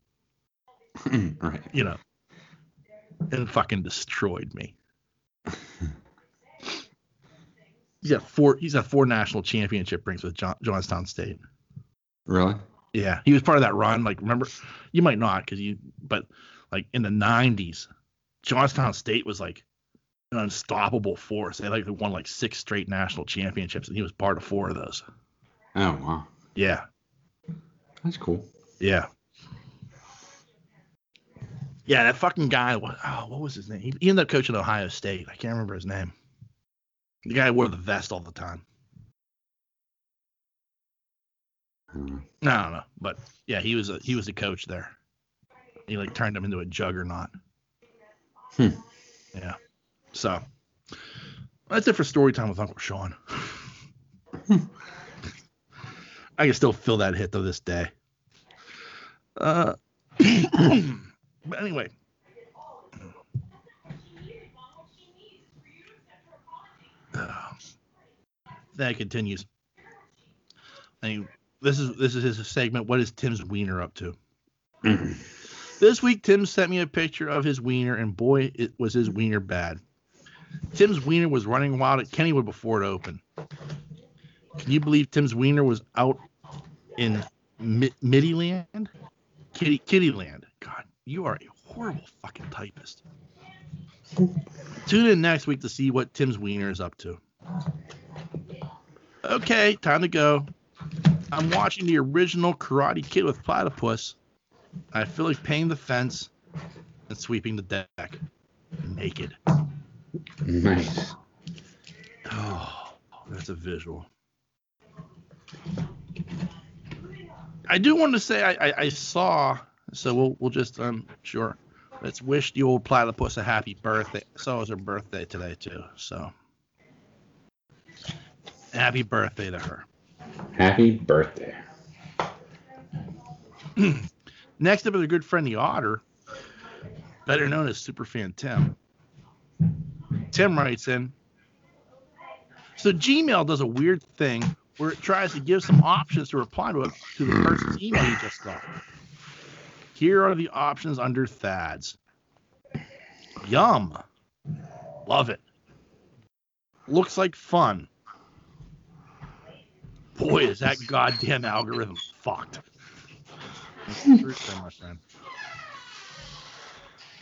right. You know. And fucking destroyed me. he's got four. He's got four national championship rings with John, Youngstown State. Really? Yeah, he was part of that run. Like, remember, you might not because you, but like in the '90s, Youngstown State was like an unstoppable force. They like won like six straight national championships, and he was part of four of those. Oh wow. Yeah, That's cool. yeah, yeah. That fucking guy. What? Oh, what was his name? He, he ended up coaching Ohio State. I can't remember his name. The guy wore the vest all the time. No, I don't know, but yeah, he was a he was a coach there. He like turned him into a juggernaut. Hmm. Yeah. So that's it for story time with Uncle Sean. I can still feel that hit to this day. Uh, but anyway. Uh, that continues. I mean, this is this is his segment. What is Tim's wiener up to? This week, Tim sent me a picture of his wiener, and boy, it was his wiener bad. Tim's wiener was running wild at Kennywood before it opened. Can you believe Tim's wiener was out in Mi- Middyland? Kitty Kittyland. You are a horrible fucking typist. Tune in next week to see what Tim's wiener is up to. Okay, time to go. I'm watching the original Karate Kid with Platypus. I feel like paying the fence and sweeping the deck naked. nice. Oh, that's a visual. I do want to say I, I, I saw, so we'll we'll just um sure. Let's wish the old platypus a happy birthday. So it was her birthday today too. So happy birthday to her. Happy birthday. Next up is a good friend the Otter, better known as Superfan Tim. Tim writes in. So Gmail does a weird thing where it tries to give some options to reply to, a, to the person's email you just got. Here are the options under Thads. Yum. Love it. Looks like fun. Boy, is that goddamn algorithm fucked. That's the truth there, my friend.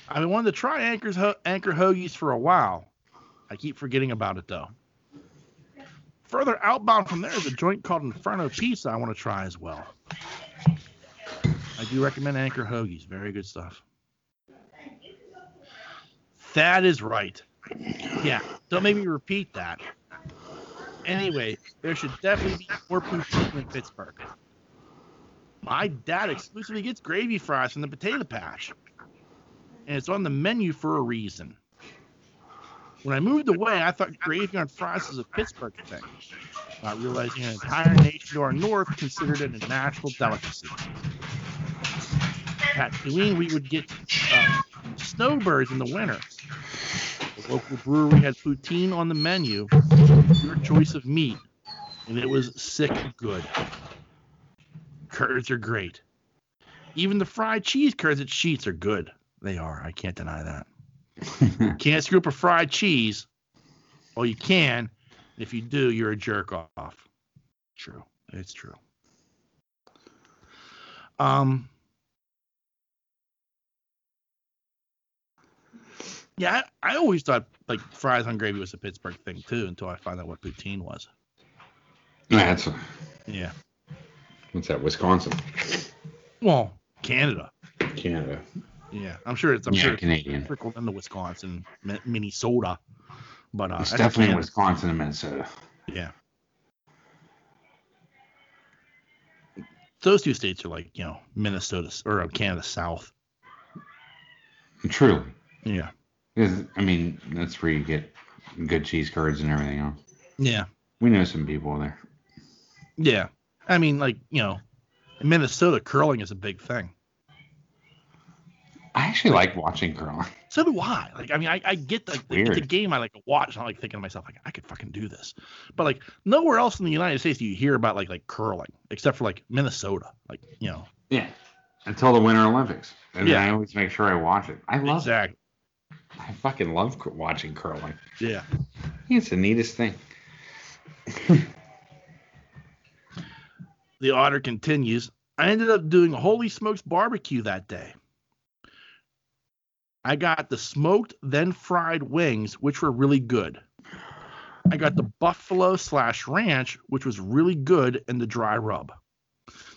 I've been wanting to try Anchor's ho- Anchor Hoagies for a while. I keep forgetting about it though. Further outbound from there is a joint called Inferno Pizza I want to try as well. I do recommend Anchor Hoagies. Very good stuff. That is right. Yeah, don't make me repeat that. Anyway, there should definitely be more poutine in Pittsburgh. My dad exclusively gets gravy fries from the potato patch. And it's on the menu for a reason. When I moved away, I thought gravy on fries was a Pittsburgh thing, not realizing an entire nation to our north considered it a national delicacy. At Tatooine, we would get uh, snowbirds in the winter. The local brewery had poutine on the menu, your choice of meat, and it was sick good. Curds are great. Even the fried cheese curds at Sheetz are good. They are. I can't deny that. Can't screw up a fried cheese. Well, you can. If you do, you're a jerk off. True. It's true. Um. Yeah, I, I always thought like fries on gravy was a Pittsburgh thing too, until I found out what poutine was. That's Yeah. what's that? Wisconsin, Well, Canada. Canada. Yeah, I'm sure it's. I'm yeah, sure it's Canadian. trickled into Wisconsin, Mi- Minnesota. But uh, It's definitely Wisconsin and Minnesota. Yeah. Those two states are like, you know, Minnesota or uh, Canada South. Truly. Yeah. Because, I mean, that's where you get good cheese curds and everything else. Yeah. We know some people there. Yeah. I mean, like, you know, in Minnesota, curling is a big thing. I actually like watching curling. So do I. Like, I mean, I, I get the, it's a game I like to watch. I'm like thinking to myself, like, I could fucking do this. But like, nowhere else in the United States do you hear about like like curling, except for like Minnesota. Like, you know, Yeah. Until the Winter Olympics. And Yeah. then I always make sure I watch it. I love exactly. it. I fucking love watching curling. Yeah. It's the neatest thing. The otter continues. I ended up doing Holy Smokes barbecue that day. I got the smoked, then fried wings, which were really good. I got the buffalo slash ranch, which was really good, and the dry rub.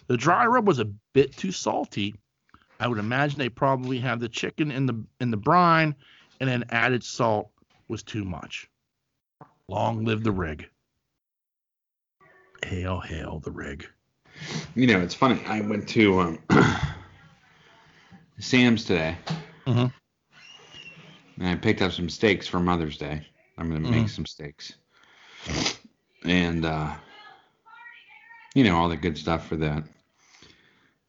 The dry rub was a bit too salty. I would imagine they probably have the chicken in the in the brine, and then added salt was too much. Long live the rig. Hail, hail the rig. You know, it's funny. I went to um, Sam's today, Mhm. and I picked up some steaks for Mother's Day. I'm gonna make Mhm. some steaks, and uh, you know all the good stuff for that.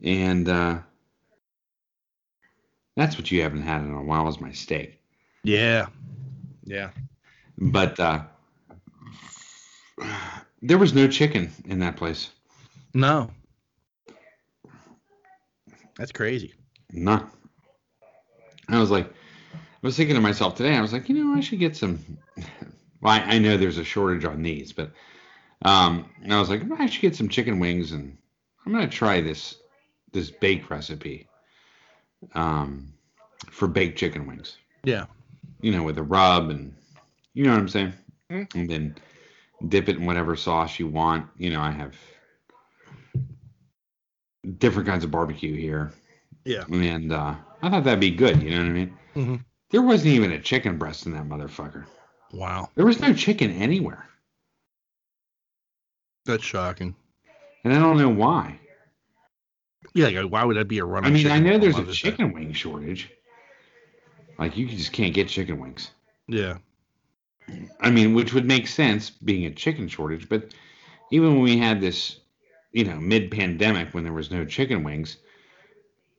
And uh, that's what you haven't had in a while is my steak. Yeah. Yeah. But uh, there was no chicken in that place. No. That's crazy. None. I was like, I was thinking to myself today, I was like, you know, I should get some. Well, I, I know there's a shortage on these, but um, I was like, I should get some chicken wings, and I'm gonna try this this bake recipe um, for baked chicken wings. Yeah. You know, with a rub and you know what I'm saying, Mm. and then dip it in whatever sauce you want. You know, I have different kinds of barbecue here. Yeah. And uh, I thought that'd be good. You know what I mean? Mhm. There wasn't even a chicken breast in that motherfucker. Wow. There was no chicken anywhere. That's shocking. And I don't know why. Yeah. Like, why would that be a run? I mean, I know there's a chicken wing shortage. Like, you just can't get chicken wings. Yeah. I mean, which would make sense being a chicken shortage. But even when we had this, you know, mid pandemic when there was no chicken wings,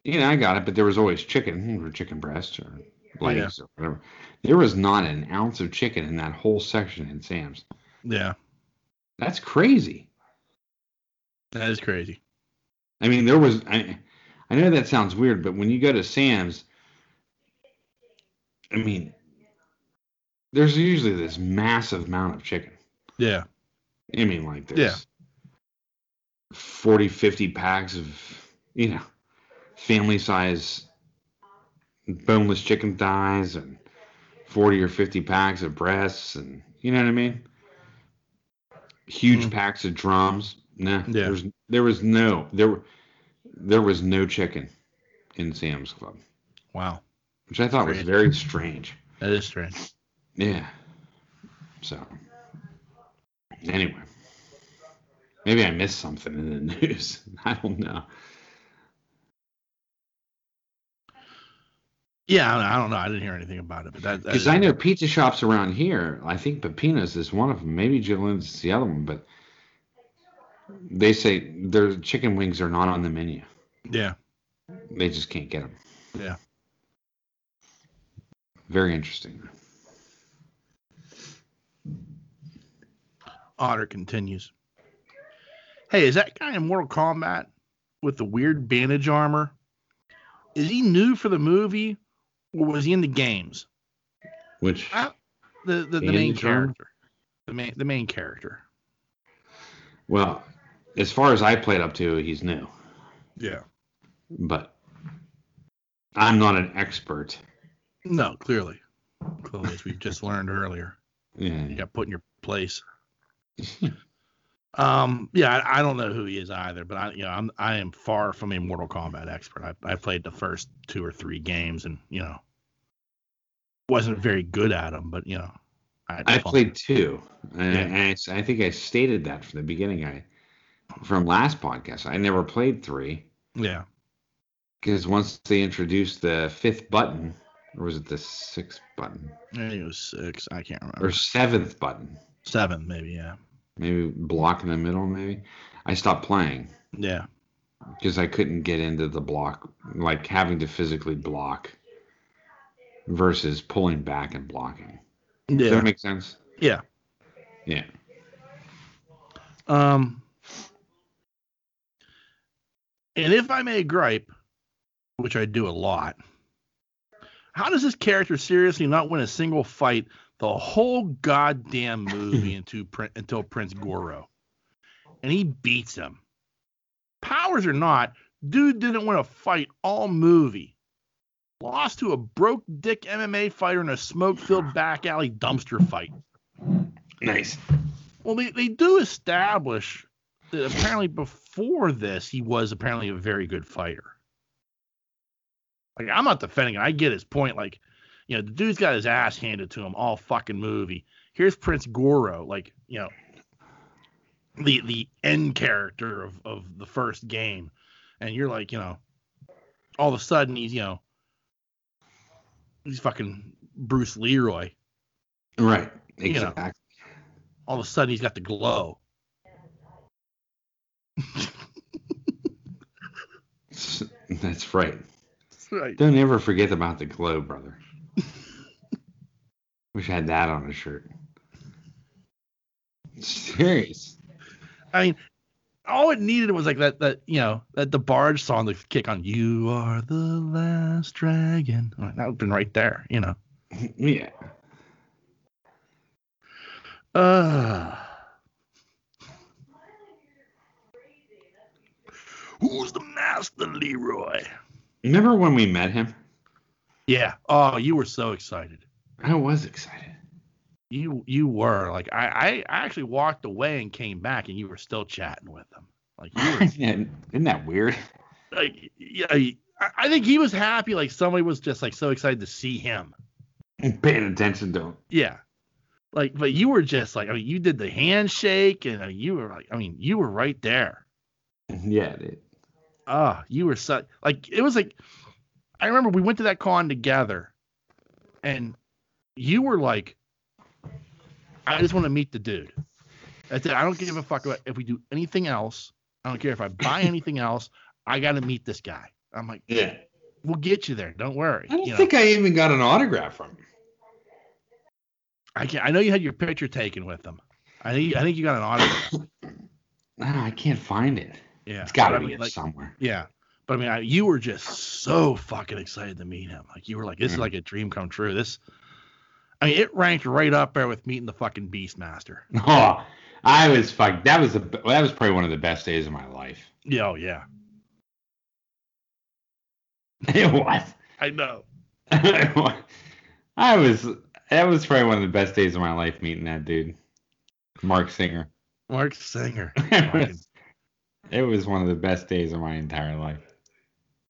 you know, I got it, but there was always chicken or chicken breast or legs or whatever. There was not an ounce of chicken in that whole section in Sam's. Yeah. That's crazy. That is crazy. I mean, there was. I, I know that sounds weird, but when you go to Sam's, I mean, there's usually this massive amount of chicken. Yeah. I mean, like there's Yeah. 40, 50 packs of, you know, family size boneless chicken thighs and 40 or 50 packs of breasts and, you know what I mean? Huge Mhm. packs of drums. Nah, Yeah. there was there was no there were- there was no chicken in Sam's Club, Wow. Which I thought was very strange. That is strange. Yeah. So, anyway, maybe I missed something in the news. I don't know. Yeah. I, don't know. I didn't hear anything about it, but that. Because I know pizza shops around here. I think Pepino's is one of them. Maybe Jolene's is the other one, but they say their chicken wings are not on the menu. Yeah. They just can't get them. Yeah. Very interesting. Otter continues. Hey, is that guy in Mortal Kombat with the weird bandage armor? Is he new for the movie, or was he in the games? Which Ah. The the, the main character. The main the main character. well, as far as I played up to, he's new. Yeah. But I'm not an expert. No, clearly. Clearly, as we just learned earlier. Yeah. You got put in your place. um, yeah, I, I don't know who he is either, but I, you know, I'm I am far from a Mortal Kombat expert. I, I played the first two or three games, and you know, wasn't very good at them, but you know, had I played two, and, Yeah. and I, I think I stated that from the beginning. I from last podcast. I never played three Yeah. because once they introduced the fifth button, or was it the sixth button I think it was six. I can't remember. or seventh button? Seven, maybe. Yeah. Maybe block in the middle. Maybe I stopped playing Yeah. because I couldn't get into the block, like having to physically block versus pulling back and blocking. Does Yeah. that make sense? Yeah. Yeah. Um. And if I may gripe, which I do a lot, how does this character seriously not win a single fight the whole goddamn movie into, until Prince Goro? And he beats him. Powers or not, dude didn't win a fight all movie. Lost to a broke dick MMA fighter in a smoke filled back alley dumpster fight. Nice. Well, they, they do establish that apparently before this, he was apparently a very good fighter. Like, I'm not defending it. I get his point. Like, you know, the dude's got his ass handed to him all fucking movie. Here's Prince Goro, like, you know, the the end character of, of the first game. And you're like, you know, all of a sudden he's, you know, he's fucking Bruce Leroy. Right. You know. All of a sudden he's got the glow. That's right. Right. Don't ever forget about the glow, brother. Wish I had that on a shirt. Serious. I mean, all it needed was like that that you know that DeBarge song the kick on. You are the last dragon. That would have been right there, you know. Yeah. Uh, who's the master, Leroy? Remember when we met him? Yeah. Oh, you were so excited. I was excited. You you were like I I actually walked away and came back and you were still chatting with him. Like you were Isn't that weird? like yeah. I, think he was happy. Like somebody was just like so excited to see him. Paying attention to him. Yeah. Like, but you were just like, I mean, you did the handshake and uh, you were like, I mean, you were right there. Yeah, dude. Ah, you were such, like, it was like, I remember we went to that con together and you were like, I just want to meet the dude. That's it. I don't give a fuck about if we do anything else. I don't care if I buy anything else. I got to meet this guy. I'm like, Yeah. we'll get you there. Don't worry. I don't you know? think I even got an autograph from him. I can I know you had your picture taken with him. I think I think you got an autograph. I can't find it. Yeah, It's got to I be mean, like, somewhere. Yeah. But I mean, I, you were just so fucking excited to meet him. Like you were like, this is Mhm. like a dream come true. This, I mean, it ranked right up there with meeting the fucking Beastmaster. Oh, I was fucked. That was the that was probably one of the best days of my life. Yeah, oh yeah, It was. I know. I was. That was probably one of the best days of my life meeting that dude, Marc Singer. Marc Singer. It, was, one of the best days of my entire life.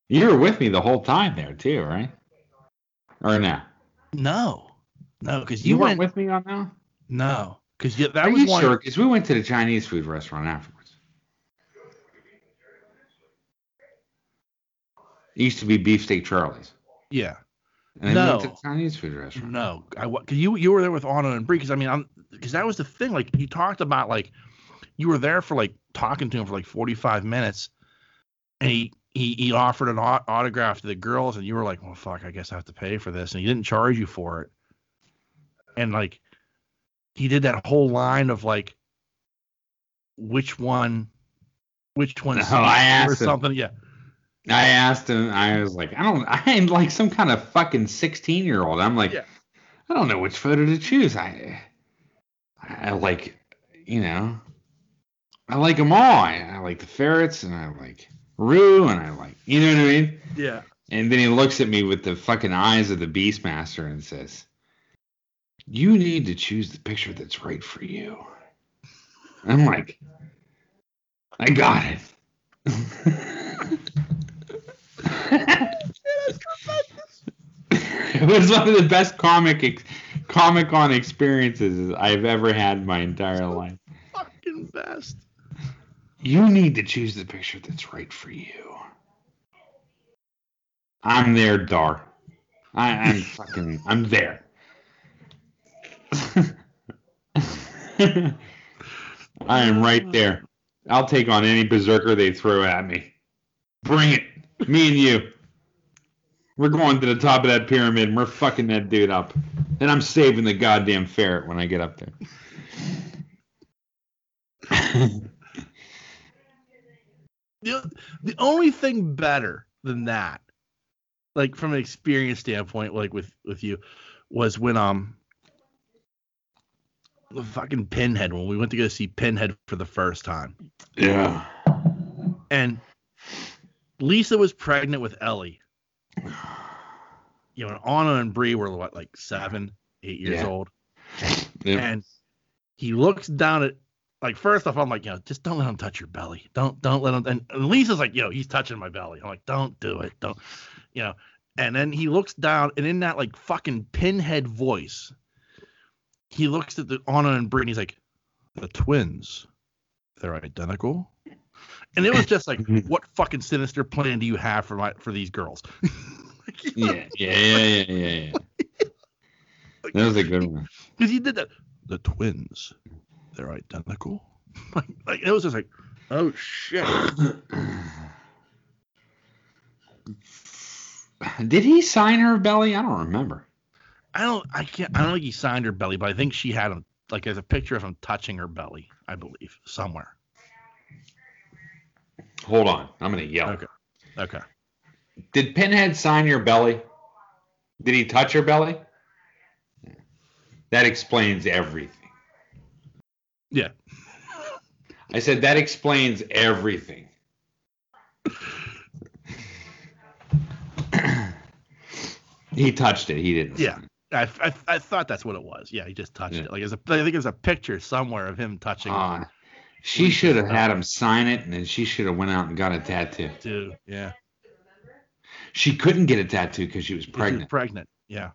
You were with me the whole time there too, right? Or no? no, no, because You, you, weren't with me on that. no, because that Are was you one. sure? Because we went to the Chinese food restaurant afterwards. It used to be Beefsteak Charlie's. Yeah. And then we went to No. the Chinese food restaurant. No, I wa- cause you you were there with Anna and Bree. Because I mean, I'm because that was the thing. Like you talked about, like you were there for like talking to him for like 45 minutes, and he he, he offered an au- autograph to the girls, and you were like, well, fuck, I guess I have to pay for this, and he didn't charge you for it. And like he did that whole line of like, which one, which one, No, I or asked him. something. Yeah, I asked him. I was like, I don't. I'm like some kind of fucking 16 year old. I'm like, Yeah. I don't know which photo to choose. I, I like, you know, I like them all. I, I like the ferrets, and I like Rue, and I like, you know what I mean. yeah. And then he looks at me with the fucking eyes of the Beastmaster and says, You need to choose the picture that's right for you. I'm like, I got it. it was one of the best comic ex- Comic Con experiences I've ever had in my entire life. Fucking best. You need to choose the picture that's right for you. I'm there, Dar. I, I'm fucking. I'm there. I am right there. I'll take on any berserker they throw at me. Bring it. Me and you. We're going to the top of that pyramid and we're fucking that dude up. And I'm saving the goddamn ferret when I get up there. The, the only thing better than that, like from an experience standpoint, like with with you, was when um the fucking Pinhead when we went to go see Pinhead for the first time, yeah. and Lisa was pregnant with Ellie. You know, and Anna and Bree were what, like seven, eight years Yeah. old, Yeah. and he looks down at. Like first off, I'm like, you know, just don't let him touch your belly. Don't don't let him. And, and Lisa's like, yo, he's touching my belly. I'm like, don't do it. Don't, you know. And then he looks down, and in that like fucking pinhead voice, he looks at the Anna and Brittany. He's like, the twins, they're identical. And it was just like, what fucking sinister plan do you have for my for these girls? Like, you know, Yeah, yeah, yeah, yeah, yeah, yeah. That was a good one. Because he did that. The twins, they're identical. like, like it was just like, oh shit. Did he sign her belly? I don't remember. I don't, I can't, I don't think he signed her belly, but I think she had him. Like, there's a picture of him touching her belly, I believe, somewhere. Hold on, I'm gonna yell. Okay. Okay. Did Pinhead sign your belly? Did he touch your belly? That explains everything. Yeah. I said that explains everything. he touched it. He didn't. Yeah. I, I, I thought that's what it was. Yeah, he just touched Yeah. it. Like, there's a, I think there's a picture somewhere of him touching Uh, she should have had him sign it, and then she should have went out and got a tattoo. too. Yeah. She couldn't get a tattoo because she was She was pregnant. pregnant. Yeah.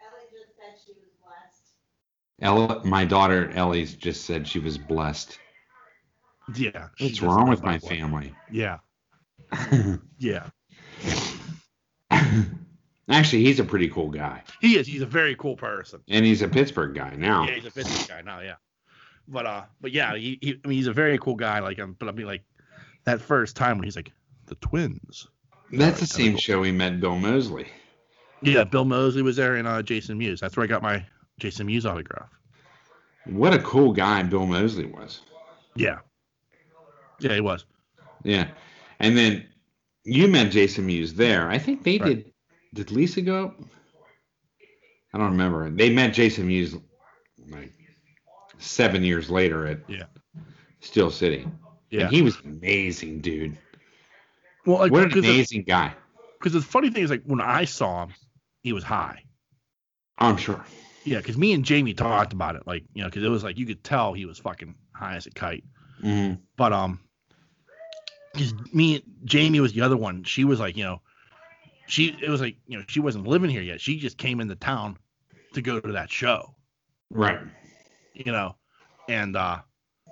Ellie just said she was blessed. Ella, my daughter Ellie's just said she was blessed. Yeah. What's wrong with my family? Yeah. Yeah. Actually, he's a pretty cool guy, He is. He's a very cool person. and he's a Pittsburgh guy now. Yeah, he's a business guy now. Yeah, but uh, but yeah, he, he I mean, he's a very cool guy. Like, um, but I mean, like that first time when he's like the twins. That's the same show we met Bill Moseley. Yeah, Bill Moseley was there and uh, Jason Mewes. That's where I got my Jason Mewes autograph. What a cool guy Bill Moseley was. Yeah. Yeah, he was. Yeah, and then you met Jason Mewes there. I think they Right. did. Did Lisa go? I don't remember. They met Jason Mewes like seven years later at Yeah. Steel City. Yeah. And he was amazing, dude. well, like, what an amazing the, guy. 'cause the funny thing is, like, when I saw him, he was high. I'm sure. Yeah, because me and Jamie talked about it, like, you know, because it was like you could tell he was fucking high as a kite. hmm But um, because me, Jamie was the other one. She was like, you know, she it was like, you know, she wasn't living here yet. She just came into town to go to that show, Right. you know, and uh,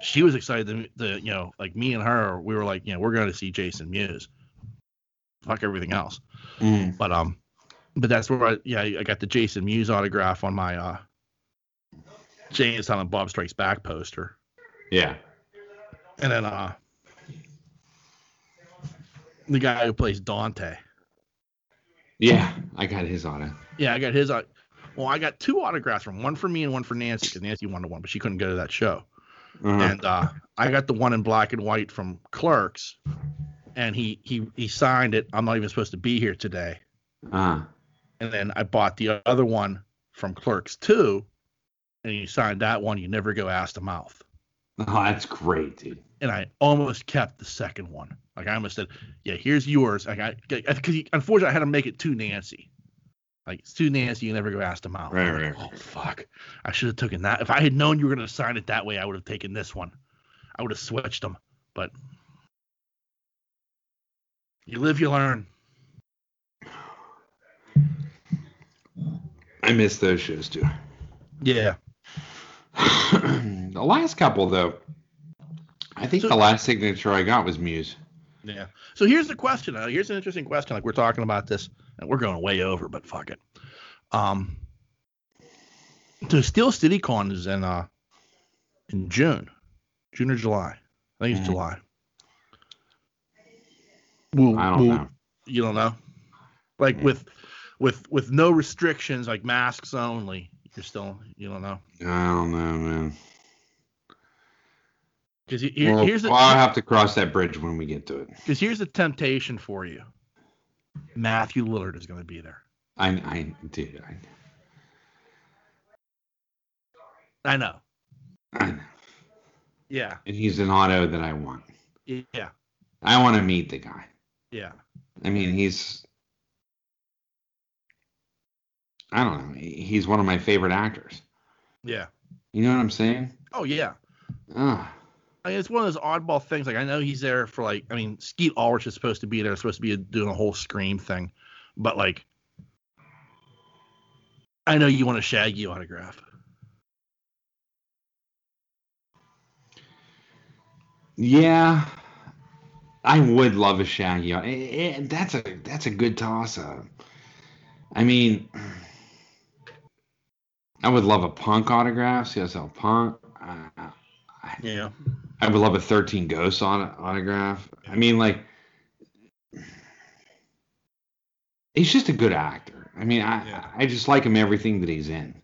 she was excited to, to, you know, like me and her, we were like, you know, we're going to see Jason Mewes. Fuck everything else, Mhm. but um, but that's where I, yeah, I got the Jason Mewes autograph on my uh, Jay and Silent Bob Strikes Back poster. Yeah. And then uh the guy who plays Dante. Yeah. I got his it. Yeah, I got his uh, well, I got two autographs from one for me and one for Nancy because Nancy wanted one, but she couldn't go to that show. Uh-huh. And uh I got the one in black and white from Clerks, and he he he signed it. I'm not even supposed to be here today. Uh-huh. And then I bought the other one from Clerks too, and you signed that one. You never go ass to mouth. Oh, that's great, dude. and I almost kept the second one. Like I almost said, "Yeah, here's yours." Like I, because unfortunately I had to make it to Nancy. Like it's to Nancy, you never go ask them out. Right, like, right, Oh fuck! I should have taken that. If I had known you were gonna sign it that way, I would have taken this one. I would have switched them. But you live, you learn. I miss those shows too. Yeah. the last couple though, I think So- the last signature I got was Mewes. Yeah. So here's the question. Uh, here's an interesting question. Like we're talking about this, and we're going way over, but fuck it. Um, the Steel City Con is in uh in June, June or July. I think it's Mhm. July. I don't know. You don't know. Like with with with no restrictions, like masks only. You're still you don't know I don't know, man. because here, well, here's the well, I'll have to cross that bridge when we get to it. because here's the temptation for you. Matthew Lillard is going to be there. I, I, dude, I, I know. I know. Yeah. And he's an auto that I want. Yeah. I want to meet the guy. Yeah. I mean, he's. I don't know. He's one of my favorite actors. Yeah. You know what I'm saying? Oh yeah. Ah, I mean, it's one of those oddball things. Like I know he's there for like, I mean, Skeet Ulrich is supposed to be there, supposed to be doing a whole Scream thing, but like, I know you want a Shaggy autograph. yeah. I would love a Shaggy. Eh, eh, that's a that's a good toss up. I mean, I would love a Punk autograph. SLC Punk. Uh, Yeah. I would love a 13 Ghosts auto- autograph. I mean, like, he's just a good actor. I mean, I Yeah. I just like him everything that he's in.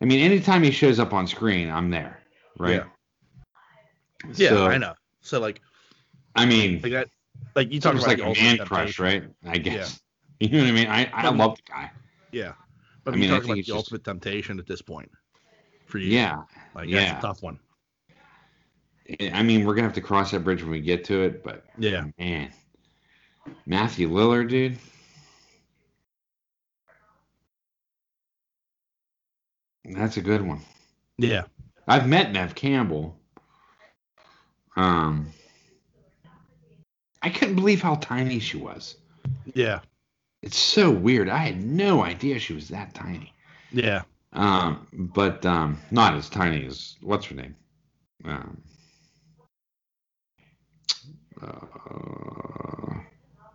I mean, anytime he shows up on screen, I'm there, right? Yeah, So, I know. So like, I mean, like that, like you talk about like a man crush, right? I guess. You know what I mean? I, I love the guy. Yeah. But I mean, I think about the just- ultimate temptation at this point for you. Yeah. Like yeah. that's a tough one. I mean, we're gonna have to cross that bridge when we get to it, but Yeah. man, Matthew Lillard, dude. That's a good one. Yeah. I've met Neve Campbell. Um, I couldn't believe how tiny she was. Yeah. It's so weird. I had no idea she was that tiny. Yeah. Um, but um, not as tiny as what's her name? Um, uh,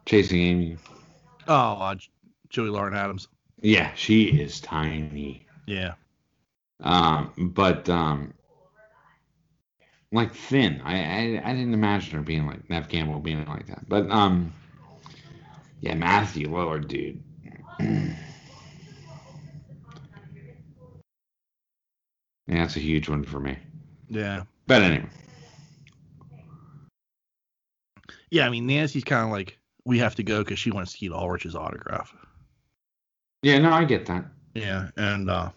Chasing Amy. Oh, uh, Joey Lauren Adams. Yeah, she is tiny. Yeah. Um, but um, like thin. I, I I didn't imagine her being like Neve Campbell being like that. But um, yeah, Matthew Lillard, dude. yeah, that's a huge one for me. Yeah. But anyway, Yeah. I mean, Nancy's kind of like, we have to go because she wants Skeet Ulrich's autograph. yeah, no, I get that. Yeah, and uh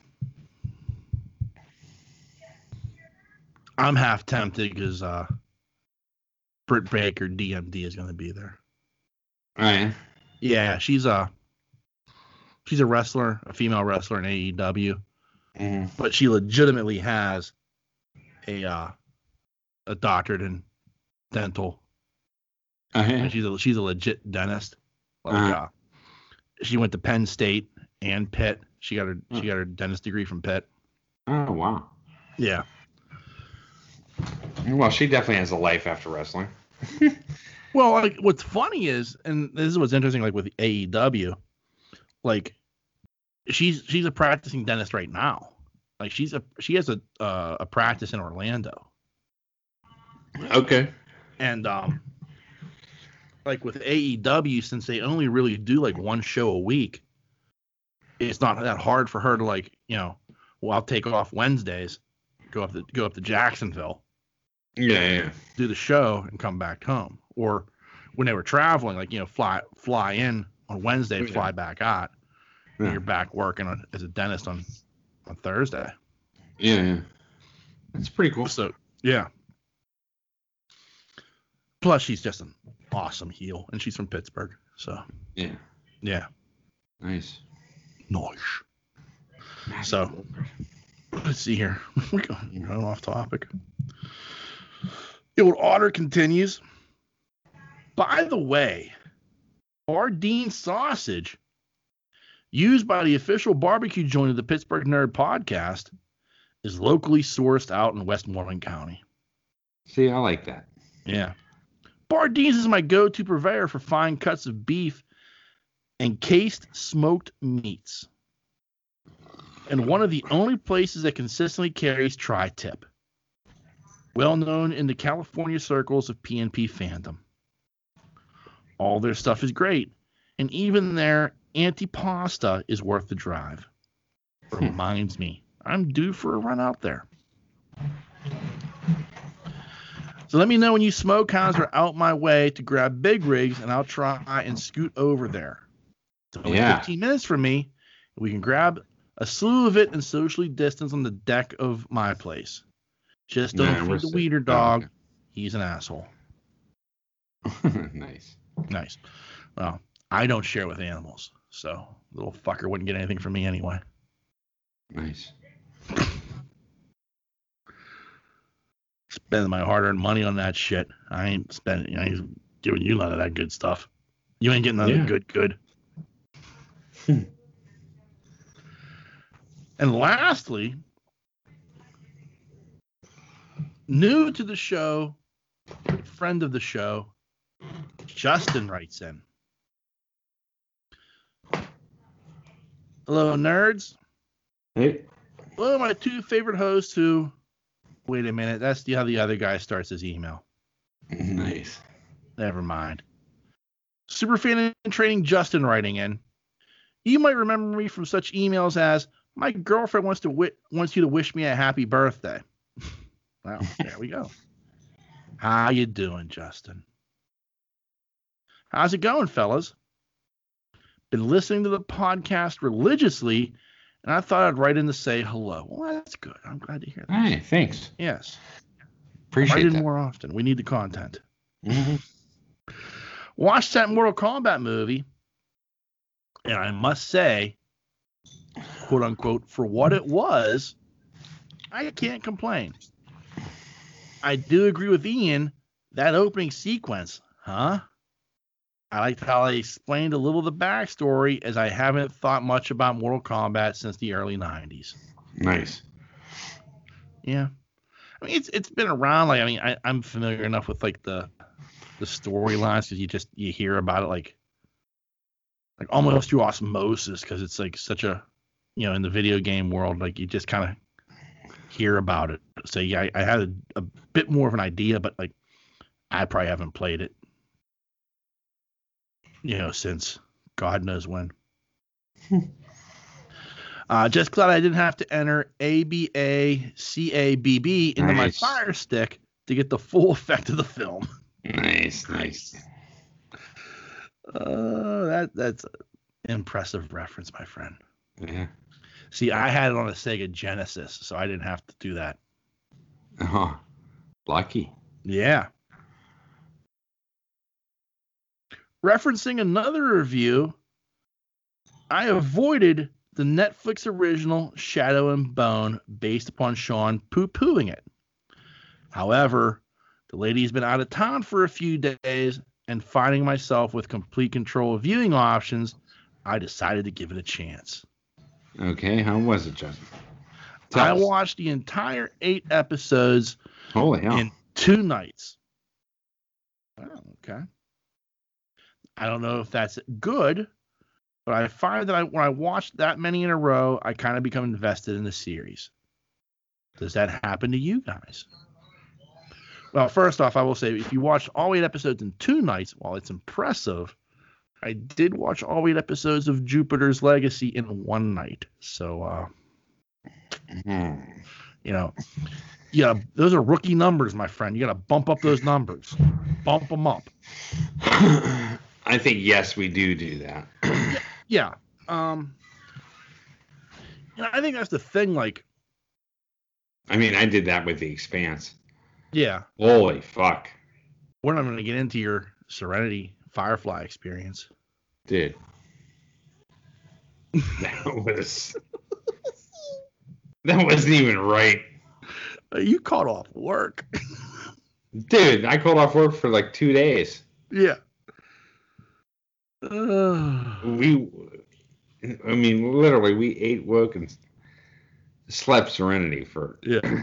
I'm half tempted because uh Britt Baker DMD is going to be there. All right. Yeah, she's a she's a wrestler, a female wrestler in AEW, Mhm. but she legitimately has a uh a doctorate in dental. And she's a she's a legit dentist. Like Uh-huh. uh, she went to Penn State and Pitt. She got her Hmm. she got her dentist degree from Pitt. Oh wow. Yeah. Well, she definitely has a life after wrestling. Well, like what's funny is, and this is what's interesting, like with AEW, like she's she's a practicing dentist right now. Like she's a she has a uh, a practice in Orlando, Okay. and um, like with AEW, since they only really do like one show a week, it's not that hard for her to like you know, well I'll take off Wednesdays, go up to go up to Jacksonville, Yeah, yeah. do the show and come back home. Or when they were traveling, like you know, fly fly in on Wednesday, Yeah. fly back out, and you're back working on, as a dentist on on Thursday. Yeah, yeah. That's pretty cool. So yeah. Plus, she's just an awesome heel, and she's from Pittsburgh. So Yeah. yeah, Nice. nice. So let's see here. We're going off topic. The old Otter continues. By the way, Bardine sausage, used by the official barbecue joint of the Pittsburgh Nerd podcast, is locally sourced out in Westmoreland County. See, I like that. Yeah. Bardines is my go to purveyor for fine cuts of beef and cased smoked meats. And one of the only places that consistently carries tri tip. Well known in the California circles of PNP fandom. All their stuff is great, and even their antipasta is worth the drive. Hmm. Reminds me, I'm due for a run out there. So let me know when you smoke hounds are out my way to grab big rigs, and I'll try and scoot over there. It's only Yeah. 15 minutes from me. We can grab a slew of it and socially distance on the deck of my place. Just don't Nah, feed the weeder Oh, dog. He's an asshole. nice. Nice. Well, I don't share with animals, so little fucker wouldn't get anything from me anyway. Nice. Spending my hard-earned money on that shit. I ain't spending. I ain't giving you none of that good stuff. You ain't getting none of Yeah. the good good. Hmm. and lastly, new to the show, friend of the show, Justin writes in. Hello, nerds. Hey. Hello, my two favorite hosts who. Wait a minute. That's the, how the other guy starts his email. Nice. Never mind. Superfan in training Justin writing in. You might remember me from such emails as my girlfriend wants to wi- wants you to wish me a happy birthday. well, there we go. How you doing, Justin? How's it going, fellas? Been listening to the podcast religiously, and I thought I'd write in to say hello. Well, that's good. I'm glad to hear that. Hey, thanks. Yes. Appreciate Write in that. more often. We need the content. Mhm. watched that Mortal Kombat movie, and I must say, quote unquote, for what it was, I can't complain. I do agree with Ian. That opening sequence, huh? I liked how they explained a little of the backstory, as I haven't thought much about Mortal Kombat since the early '90s. Nice. Yeah, I mean it's it's been around. Like I mean, I, I'm familiar enough with like the the storylines because you just you hear about it like like almost through osmosis because it's like such a you know in the video game world like you just kind of hear about it. So yeah, I, I had a, a bit more of an idea, but like I probably haven't played it, you know, since God knows when. Uh, just glad I didn't have to enter ABA CABB into Nice. my Fire Stick to get the full effect of the film. Nice. Nice. Uh, that that's an impressive reference, my friend. Yeah. See, I had it on a Sega Genesis, so I didn't have to do that. Oh, lucky. Yeah. Referencing another review, I avoided the Netflix original Shadow and Bone based upon Sean poo pooing it. However, the lady's been out of town for a few days, and finding myself with complete control of viewing options, I decided to give it a chance. Okay. How was it, Justin? Tell I us. watched the entire eight episodes Holy hell. in two nights. Oh, okay. I don't know if that's good, but I find that I, when I watch that many in a row, I kind of become invested in the series. Does that happen to you guys? Well, first off, I will say if you watch all eight episodes in two nights, while it's impressive, I did watch all eight episodes of Jupiter's Legacy in one night. So, uh, you know, yeah, those are rookie numbers, my friend. You got to bump up those numbers, bump them up. I think yes, we do do that. Yeah. Um. Know, I think that's the thing. Like, I mean, I did that with the Expanse. yeah, Holy fuck, we're not going to get into your Serenity Firefly experience. Dude. That was that wasn't even right, Uh, you caught off work. dude. I called off work for like two days. yeah. Uh, We, I mean, literally, we ate, woke, and slept Serenity for. Yeah.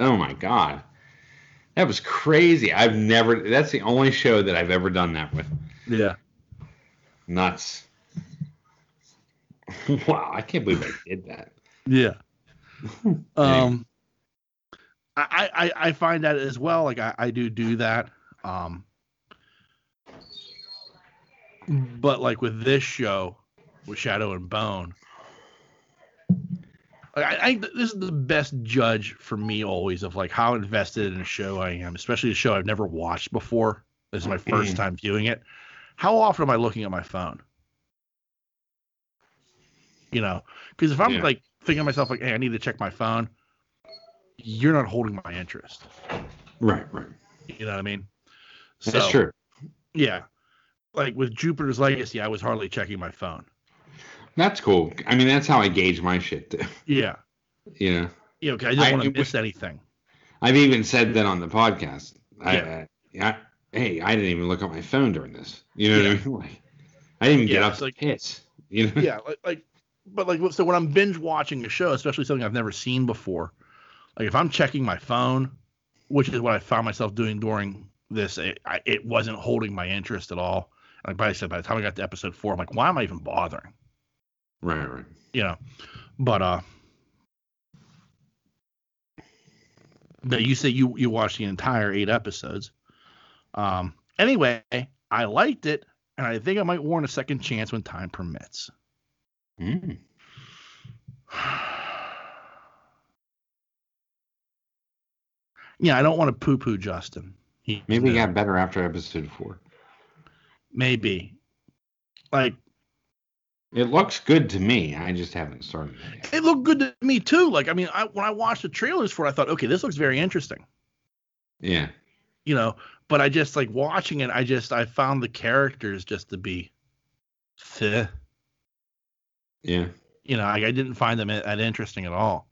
Oh my god, that was crazy. I've never. That's the only show that I've ever done that with. Yeah. Nuts. wow, I can't believe I did that. Yeah. Um, I, I I find that as well. Like I, I do do that. Um, but like with this show, with Shadow and Bone, I, I this is the best judge for me always of like how invested in a show I am, especially a show I've never watched before. This is my first time viewing it. How often am I looking at my phone? You know, because if I'm Yeah. like thinking to myself like, hey, I need to check my phone, you're not holding my interest. Right, right. You know what I mean? That's true. Yeah. Like with Jupiter's Legacy, I was hardly checking my phone. That's cool. I mean, that's how I gauge my shit. Too. Yeah. You know, You know, 'cause I didn't want to miss anything. I've even said that on the podcast. I, Yeah. Uh, I, I, hey, I didn't even look at my phone during this. You know what I mean? Like, I didn't even get up to like- piss. You know? yeah, like, like, but like, so when I'm binge watching a show, especially something I've never seen before, like if I'm checking my phone, which is what I found myself doing during this, it, I, it wasn't holding my interest at all. Like I said, by the time I got to episode four, I'm like, why am I even bothering? Right, right. You know, but uh, but you say you you watched the entire eight episodes. Um, anyway, I liked it, and I think I might warrant a second chance when time permits. Mm. Yeah, I don't want to poo poo Justin. He, Maybe he got better after episode four. maybe. Like It looks good to me. I just haven't started it it looked good to me too. Like I mean, I, when I watched the trailers for it, I thought, okay, this looks very interesting. Yeah. You know, but I just like watching it. I just I found the characters just to be. Yeah. you know, like I didn't find them that interesting at all.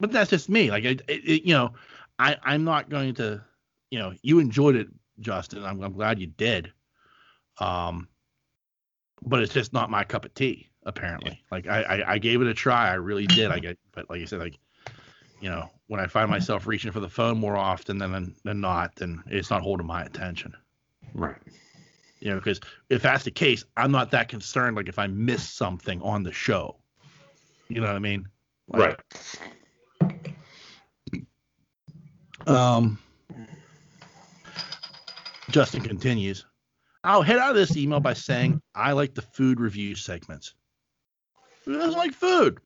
But that's just me. Like, it, it, it- you know, I I'm not going to, you know, you enjoyed it, Justin. I'm I'm glad you did. Um, but it's just not my cup of tea. Apparently, like I, I I gave it a try. I really did. I get, but like I said, like, you know, when I find myself reaching for the phone more often than than not, then it's not holding my attention. Right. You know, because if that's the case, I'm not that concerned. Like if I miss something on the show, you know what I mean? Like, Um, Justin continues. I'll head out of this email by saying I like the food review segments. Who doesn't like food?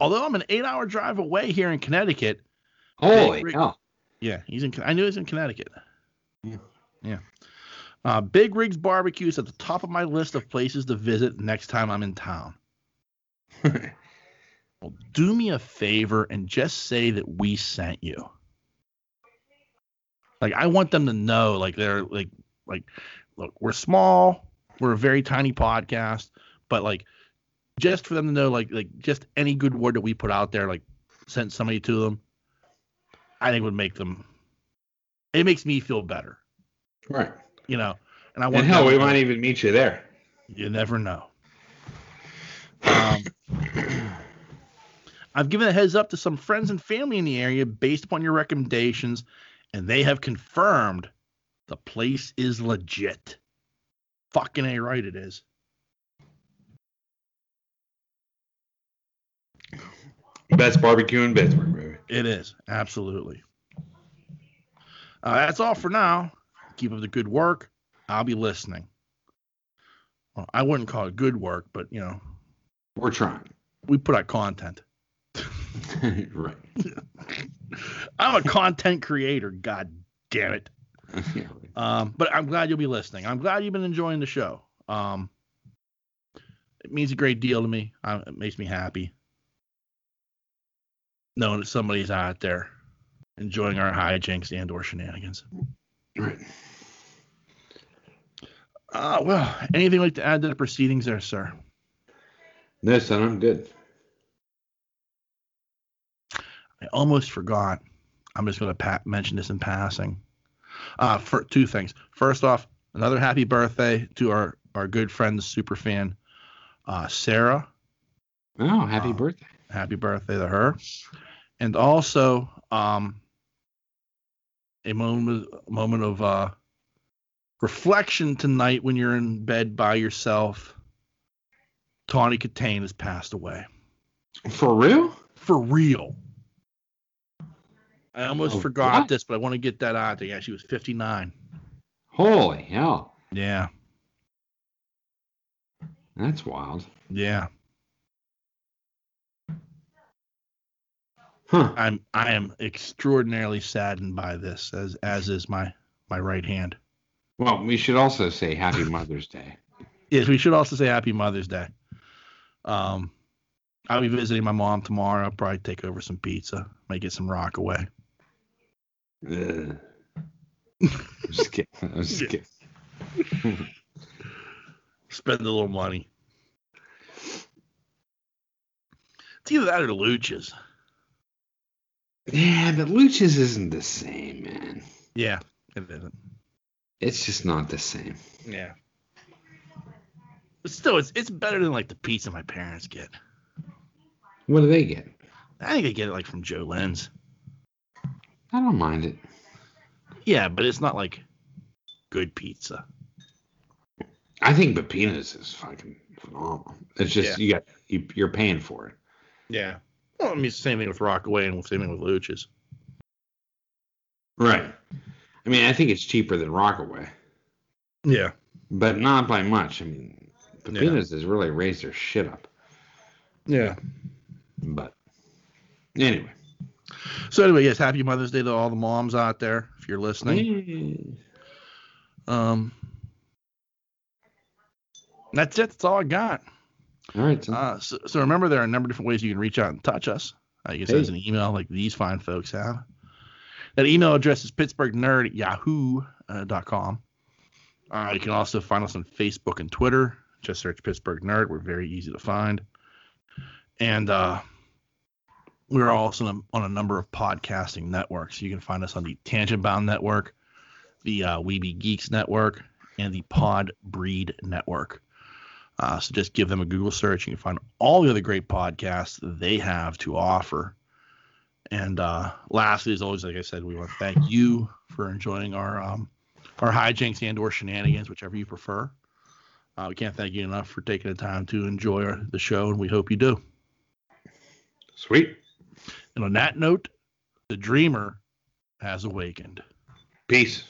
Although I'm an eight-hour drive away here in Connecticut. Holy Big- hell. Yeah, he's in. I knew he was in Connecticut. Yeah. Yeah. Uh, Big Rigs Barbecue is at the top of my list of places to visit next time I'm in town. Well, do me a favor and just say that we sent you. Like I want them to know, like they're like like look, we're small, we're a very tiny podcast, but like just for them to know, like like just any good word that we put out there, like sent somebody to them, I think would make them. It makes me feel better, right. you know. And I want And hell, we might even meet you there. you never know. Um, I've given a heads up to some friends and family in the area based upon your recommendations, and they have confirmed the place is legit. Fucking A right it is. Best barbecue in Pittsburgh, baby. It is. Absolutely. Uh, that's all for now. Keep up the good work. I'll be listening. Well, I wouldn't call it good work, but you know, We're trying. we put out content. right. I'm a content creator. God damn it. Yeah, right. Um, but I'm glad you'll be listening. I'm glad you've been enjoying the show. Um, it means a great deal to me. Uh, it makes me happy knowing that somebody's out there enjoying our hijinks and or shenanigans. Right. Uh, well, anything like to add to the proceedings there, sir? No, son, I'm good. I almost forgot. I'm just going to pa- mention this in passing. Uh, for two things. First off, another happy birthday to our our good friend, the super fan, uh, Sarah. Oh, happy Um, birthday. happy birthday to her. And also, um, a moment moment of uh, reflection tonight when you're in bed by yourself. Tawny Kitaen has passed away For real? for real. I almost Oh, forgot what? this, but I want to get that out there. Yeah, she was 59. Holy hell. Yeah, That's wild. yeah. Huh. I'm I am extraordinarily saddened by this, as as is my my right hand. Well, we should also say Happy Mother's Day. Yes, we should also say Happy Mother's Day. Um, I'll be visiting my mom tomorrow. I'll probably take over some pizza, might get some Rockaway. I'm just kidding. I'm just Yeah. kidding. Spend a little money. It's either that or the Luchas. Yeah, but Luchas isn't the same, man. Yeah, it isn't. It's just not the same. Yeah. But still, it's it's better than like the pizza my parents get. What do they get? I think they get it like from Joe Lynn's. I don't mind it. Yeah, but it's not like good pizza. I think Pepinos is fucking phenomenal. It's just Yeah. you got you, you're paying for it. Yeah. Well, I mean, same thing with Rockaway and same thing with Luchas. Right. I mean, I think it's cheaper than Rockaway, Yeah. but not by much. I mean, Yeah. Pepinos has really raised their shit up. Yeah. But anyway, So anyway, yes, happy Mother's Day to all the moms out there if you're listening. Um, that's it. That's all I got. All right. So, Uh, so, so remember, there are a number of different ways you can reach out and touch us. Uh, you can send us an email like these fine folks have. That email address is pittsburghnerd at yahoo.com. Uh, you can also find us on Facebook and Twitter. Just search Pittsburgh Nerd. We're very easy to find. And uh, we're also on a, on a number of podcasting networks. You can find us on the Tangent Bound Network, the uh, Weeby Geeks Network, and the Pod Breed Network. Uh, so just give them a Google search. You can find all the other great podcasts they have to offer. And uh, lastly, as always, like I said, we want to thank you for enjoying our um, our hijinks and or shenanigans, whichever you prefer. Uh, we can't thank you enough for taking the time to enjoy our, the show, and we hope you do. sweet. And on that note, the dreamer has awakened. Peace.